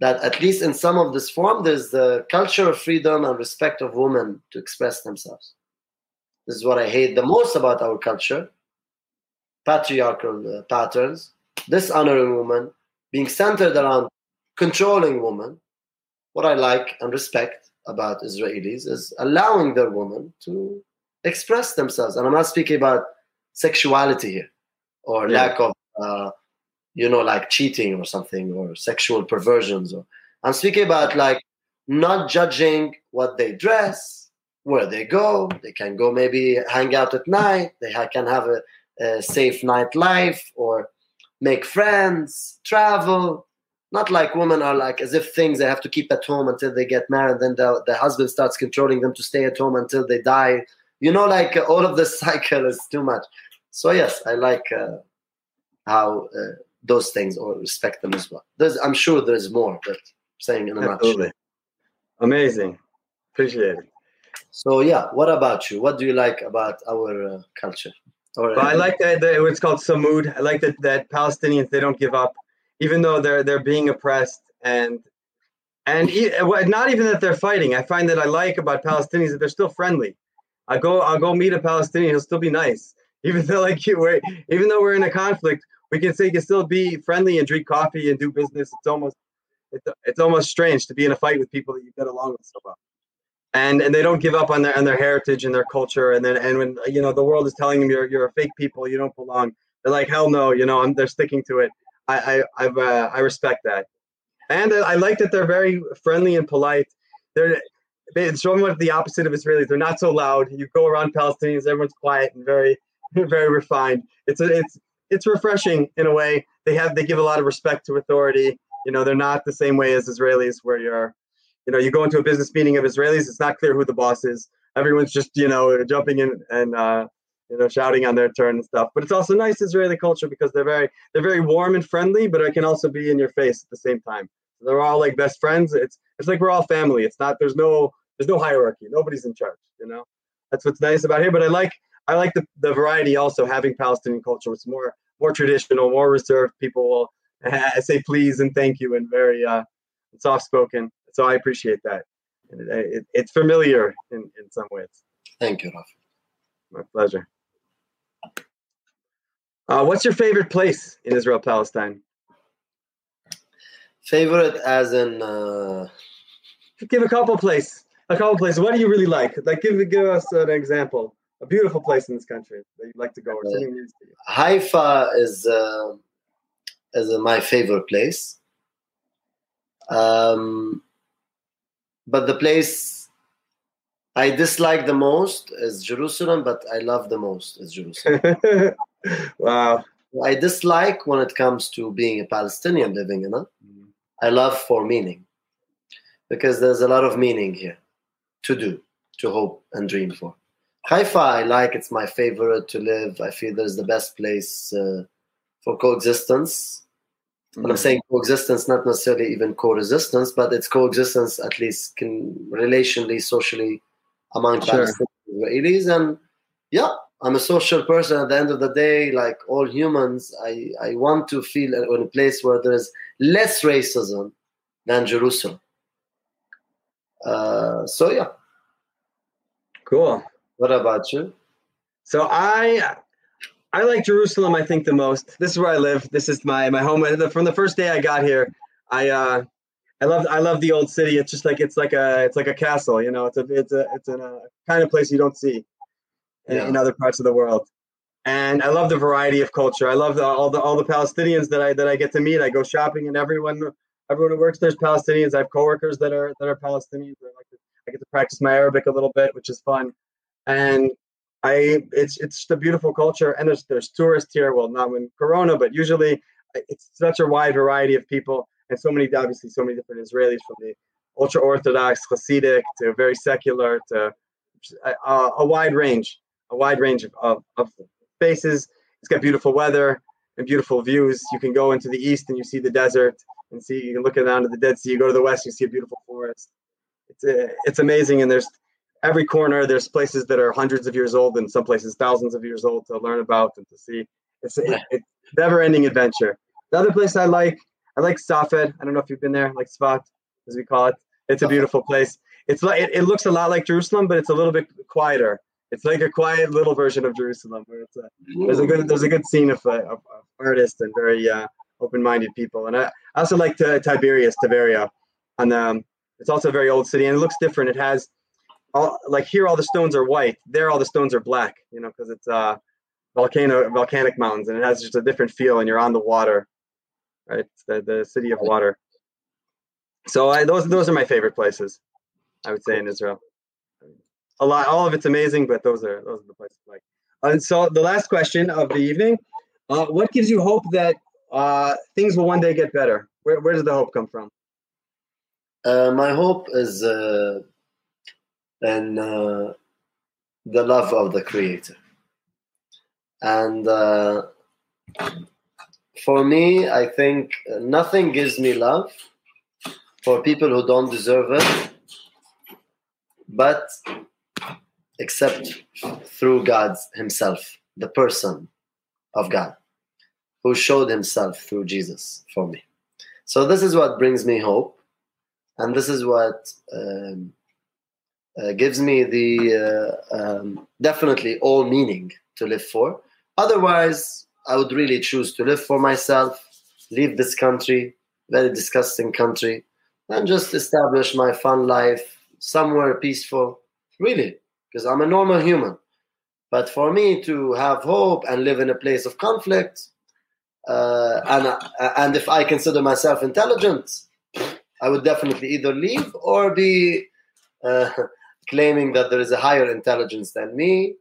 that at least in some of this form, there's the culture of freedom and respect of women to express themselves. This is what I hate the most about our culture patriarchal uh, patterns, dishonoring women, being centered around controlling women, what I like and respect about Israelis is allowing their women to express themselves. And I'm not speaking about sexuality here or yeah. lack of, uh, you know, like cheating or something or sexual perversions. Or I'm speaking about like not judging what they dress, where they go. They can go maybe hang out at night. They can have a, a safe night life or make friends, travel, not like women are like as if things they have to keep at home until they get married then the, the husband starts controlling them to stay at home until they die you know like uh, all of this <laughs> cycle is too much. So yes i like uh, how uh, those things or respect them as well. There's i'm sure there's more but saying in a Absolutely. amazing. Appreciate it. So yeah what about you? What do you like about our uh, culture? Or, well, i like that, that it's called sumud. I like that that palestinians they don't give up even though they're they're being oppressed and and not even that they're fighting. I find that I like about Palestinians that they're still friendly. I go I'll go meet a Palestinian, he'll still be nice, <laughs> even though like we're even though we're in a conflict. We can say you can still be friendly and drink coffee and do business. It's almost it's, it's almost strange to be in a fight with people that you get along with so well. and and they don't give up on their on their heritage and their culture. And then and when you know the world is telling them you're you're a fake people, you don't belong. They're like hell no, you know, I'm, they're sticking to it. I I I've, uh, I respect that, and I like that they're very friendly and polite. They're they show me the opposite of Israelis. They're not so loud. You go around Palestinians, everyone's quiet and very <laughs> very refined. It's a, it's it's refreshing in a way. They have they give a lot of respect to authority. You know, they're not the same way as Israelis, where you're, you know, you go into a business meeting of Israelis. It's not clear who the boss is. Everyone's just you know jumping in and uh, you know shouting on their turn and stuff. But it's also nice Israeli culture because they're very they're very warm and friendly, but it can also be in your face at the same time. They're all like best friends. It's it's like we're all family. It's not there's no there's no hierarchy. Nobody's in charge. You know, that's what's nice about here. But I like I like the, the variety also having Palestinian culture. It's more more traditional, more reserved. People will <laughs> say please and thank you and very uh, soft spoken. So I appreciate that. It, it, it's familiar in, in some ways. Thank you, Rafi. My pleasure. Uh, what's your favorite place in Israel Palestine? Favorite as in uh... give a couple places. A couple places. What do you really like? Like give give us an example a beautiful place in this country that you'd like to go or to? Haifa is uh, is uh, my favorite place. Um, but the place I dislike the most is Jerusalem, but I love the most is Jerusalem. <laughs> wow. I dislike when it comes to being a Palestinian living in it. I love for meaning because there's a lot of meaning here to do, to hope and dream for. Haifa, I like. It's my favorite to live. I feel there's the best place uh, for coexistence. Mm-hmm. And I'm saying coexistence, not necessarily even co-resistance, but it's coexistence at least can relationally, socially among sure. Israelis. And yeah, I'm a social person. At the end of the day, like all humans, I, I want to feel in a place where there is less racism than Jerusalem. Uh, so yeah. Cool. What about you? So I I like Jerusalem. I think the most. This is where I live. This is my my home. From the first day I got here, I uh, I love I love the old city. It's just like it's like a it's like a castle. You know, it's a it's a it's a kind of place you don't see in, yeah. in other parts of the world. And I love the variety of culture. I love the, all the all the Palestinians that I that I get to meet. I go shopping, and everyone everyone who works there's Palestinians. I have coworkers that are that are Palestinians. I like to, I get to practice my Arabic a little bit, which is fun and I it's it's just a beautiful culture. And there's there's tourists here. Well, not when Corona, but usually it's such a wide variety of people and so many obviously so many different Israelis from the ultra orthodox Hasidic to very secular to a, uh, a, wide range, a wide range of, of, of faces. It's got beautiful weather and beautiful views. You can go into the east and you see the desert and see you can look down to the Dead Sea. You go to the west, you see a beautiful forest. It's a, it's amazing, and there's every corner there's places that are hundreds of years old and some places thousands of years old to learn about and to see it's a it's never ending adventure the other place i like i like safed i don't know if you've been there like Sfat, as we call it it's a beautiful place it's like it, it, looks a lot like jerusalem but it's a little bit quieter it's like a quiet little version of jerusalem where it's a, there's a good there's a good scene of, of, of artists and very uh, open-minded people. And i, I also like to, tiberias tiberia. And um, it's also a very old city and it looks different. It has all like here all the stones are white there all the stones are black you know because it's uh volcano volcanic mountains and it has just a different feel and you're on the water right? It's the, the city of water. So I, those those are my favorite places i would say in israel a lot all of it's amazing but those are those are the places like. And so the last question of the evening uh, what gives you hope that uh, things will one day get better? Where, where does the hope come from? Uh, my hope is uh, and uh, the love of the creator. And uh, for me i think nothing gives me love for people who don't deserve it but except through god himself the person of god who showed himself through jesus for me so this is what brings me hope and this is what um, uh, gives me the uh, um, definitely all meaning to live for. Otherwise, I would really choose to live for myself, leave this country, very disgusting country, and just establish my fun life somewhere peaceful, really, because I'm a normal human. But for me to have hope and live in a place of conflict, uh, and uh, and if I consider myself intelligent, I would definitely either leave or be uh, <laughs> claiming that there is a higher intelligence than me,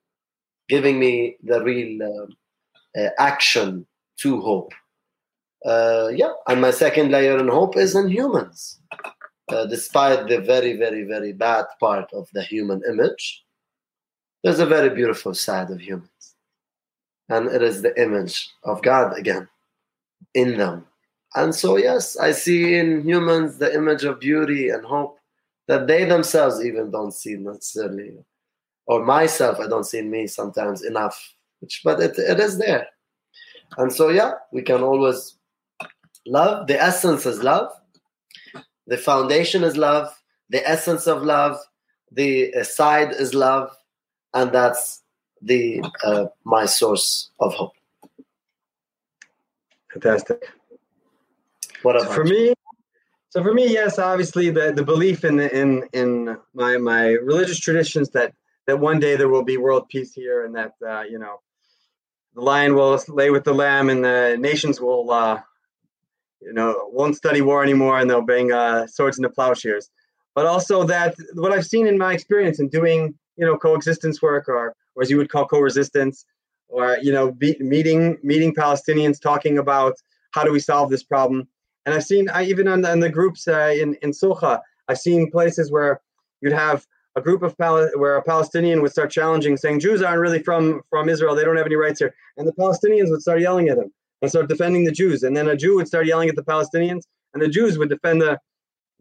giving me the real uh, uh, action to hope. Uh, yeah, and my second layer in hope is in humans. Uh, despite the very, very, very bad part of the human image, there's a very beautiful side of humans. And it is the image of God again in them. And so, yes, I see in humans the image of beauty and hope that they themselves even don't see necessarily. Or myself, I don't see in me sometimes enough, which, but it, it is there. And so, yeah, we can always love. The essence is love. The foundation is love. The essence of love. The side is love. And that's the uh, my source of hope. Fantastic. What about for me? So for me, yes, obviously the, the belief in the, in in my my religious traditions that that one day there will be world peace here and that uh, you know the lion will lay with the lamb and the nations will uh, you know won't study war anymore and they'll bring uh, swords into plowshares. But also that what I've seen in my experience in doing you know coexistence work or or as you would call co-resistance or you know be, meeting meeting Palestinians talking about how do we solve this problem. And I've seen I even on the, on the groups uh, in in Sulha, I've seen places where you'd have a group of Pal- where a Palestinian would start challenging, saying Jews aren't really from from Israel, they don't have any rights here, and the Palestinians would start yelling at him and start defending the Jews, and then a Jew would start yelling at the Palestinians, and the Jews would defend the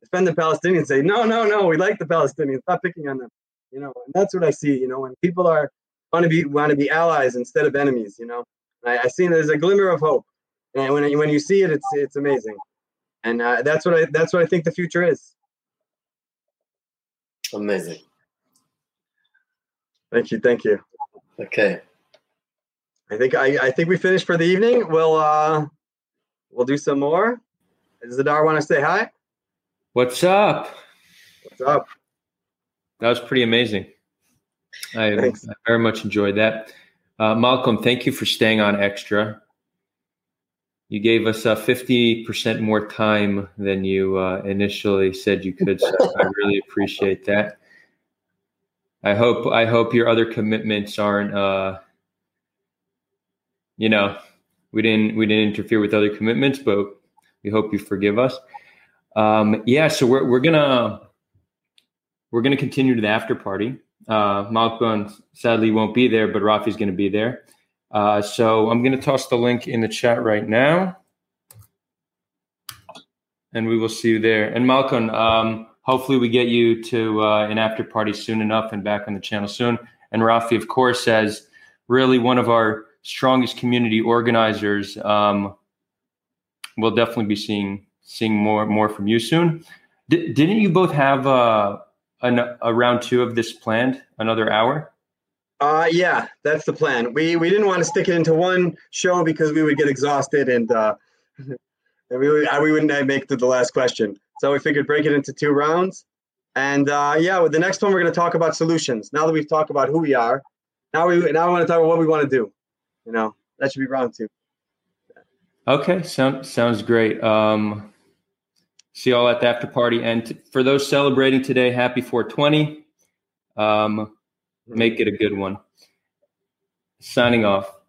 defend the Palestinians, say no, no, no, we like the Palestinians, stop picking on them, you know, and that's what I see, you know, when people are want to be want to be allies instead of enemies. You know, I, I see there's a glimmer of hope, and when when you see it, it's it's amazing, and uh, that's what I that's what I think the future is. Amazing. Thank you, thank you. Okay. I think I, I think we finished for the evening. We'll uh we'll do some more. Does Adar want to say hi? What's up? What's up? That was pretty amazing. I, I very much enjoyed that. Uh, Malkon, thank you for staying on extra. You gave us uh, 50% more time than you uh, initially said you could. So I really appreciate that. I hope I hope your other commitments aren't uh, you know, we didn't we didn't interfere with other commitments, but we hope you forgive us. Um, yeah, so we're we're gonna we're gonna continue to the after party. Uh, Malkon sadly won't be there, but Rafi's going to be there. Uh, so I'm going to toss the link in the chat right now, and we will see you there. And Malkon, um, hopefully we get you to uh, an after party soon enough and back on the channel soon. And Rafi, of course, as really one of our strongest community organizers, um, we'll definitely be seeing seeing more more from you soon. D- didn't you both have? Uh, an, a round two of this planned? Another hour? Uh, yeah, that's the plan. We we didn't want to stick it into one show because we would get exhausted and uh, <laughs> and we would, we wouldn't make to the last question. So we figured break it into two rounds. And uh, yeah, with the next one we're going to talk about solutions. Now that we've talked about who we are, now we now we want to talk about what we want to do. You know, that should be round two. Okay, sounds sounds great. Um, see you all at the after party. And t- for those celebrating today, happy 420. Um, make it a good one. Signing off.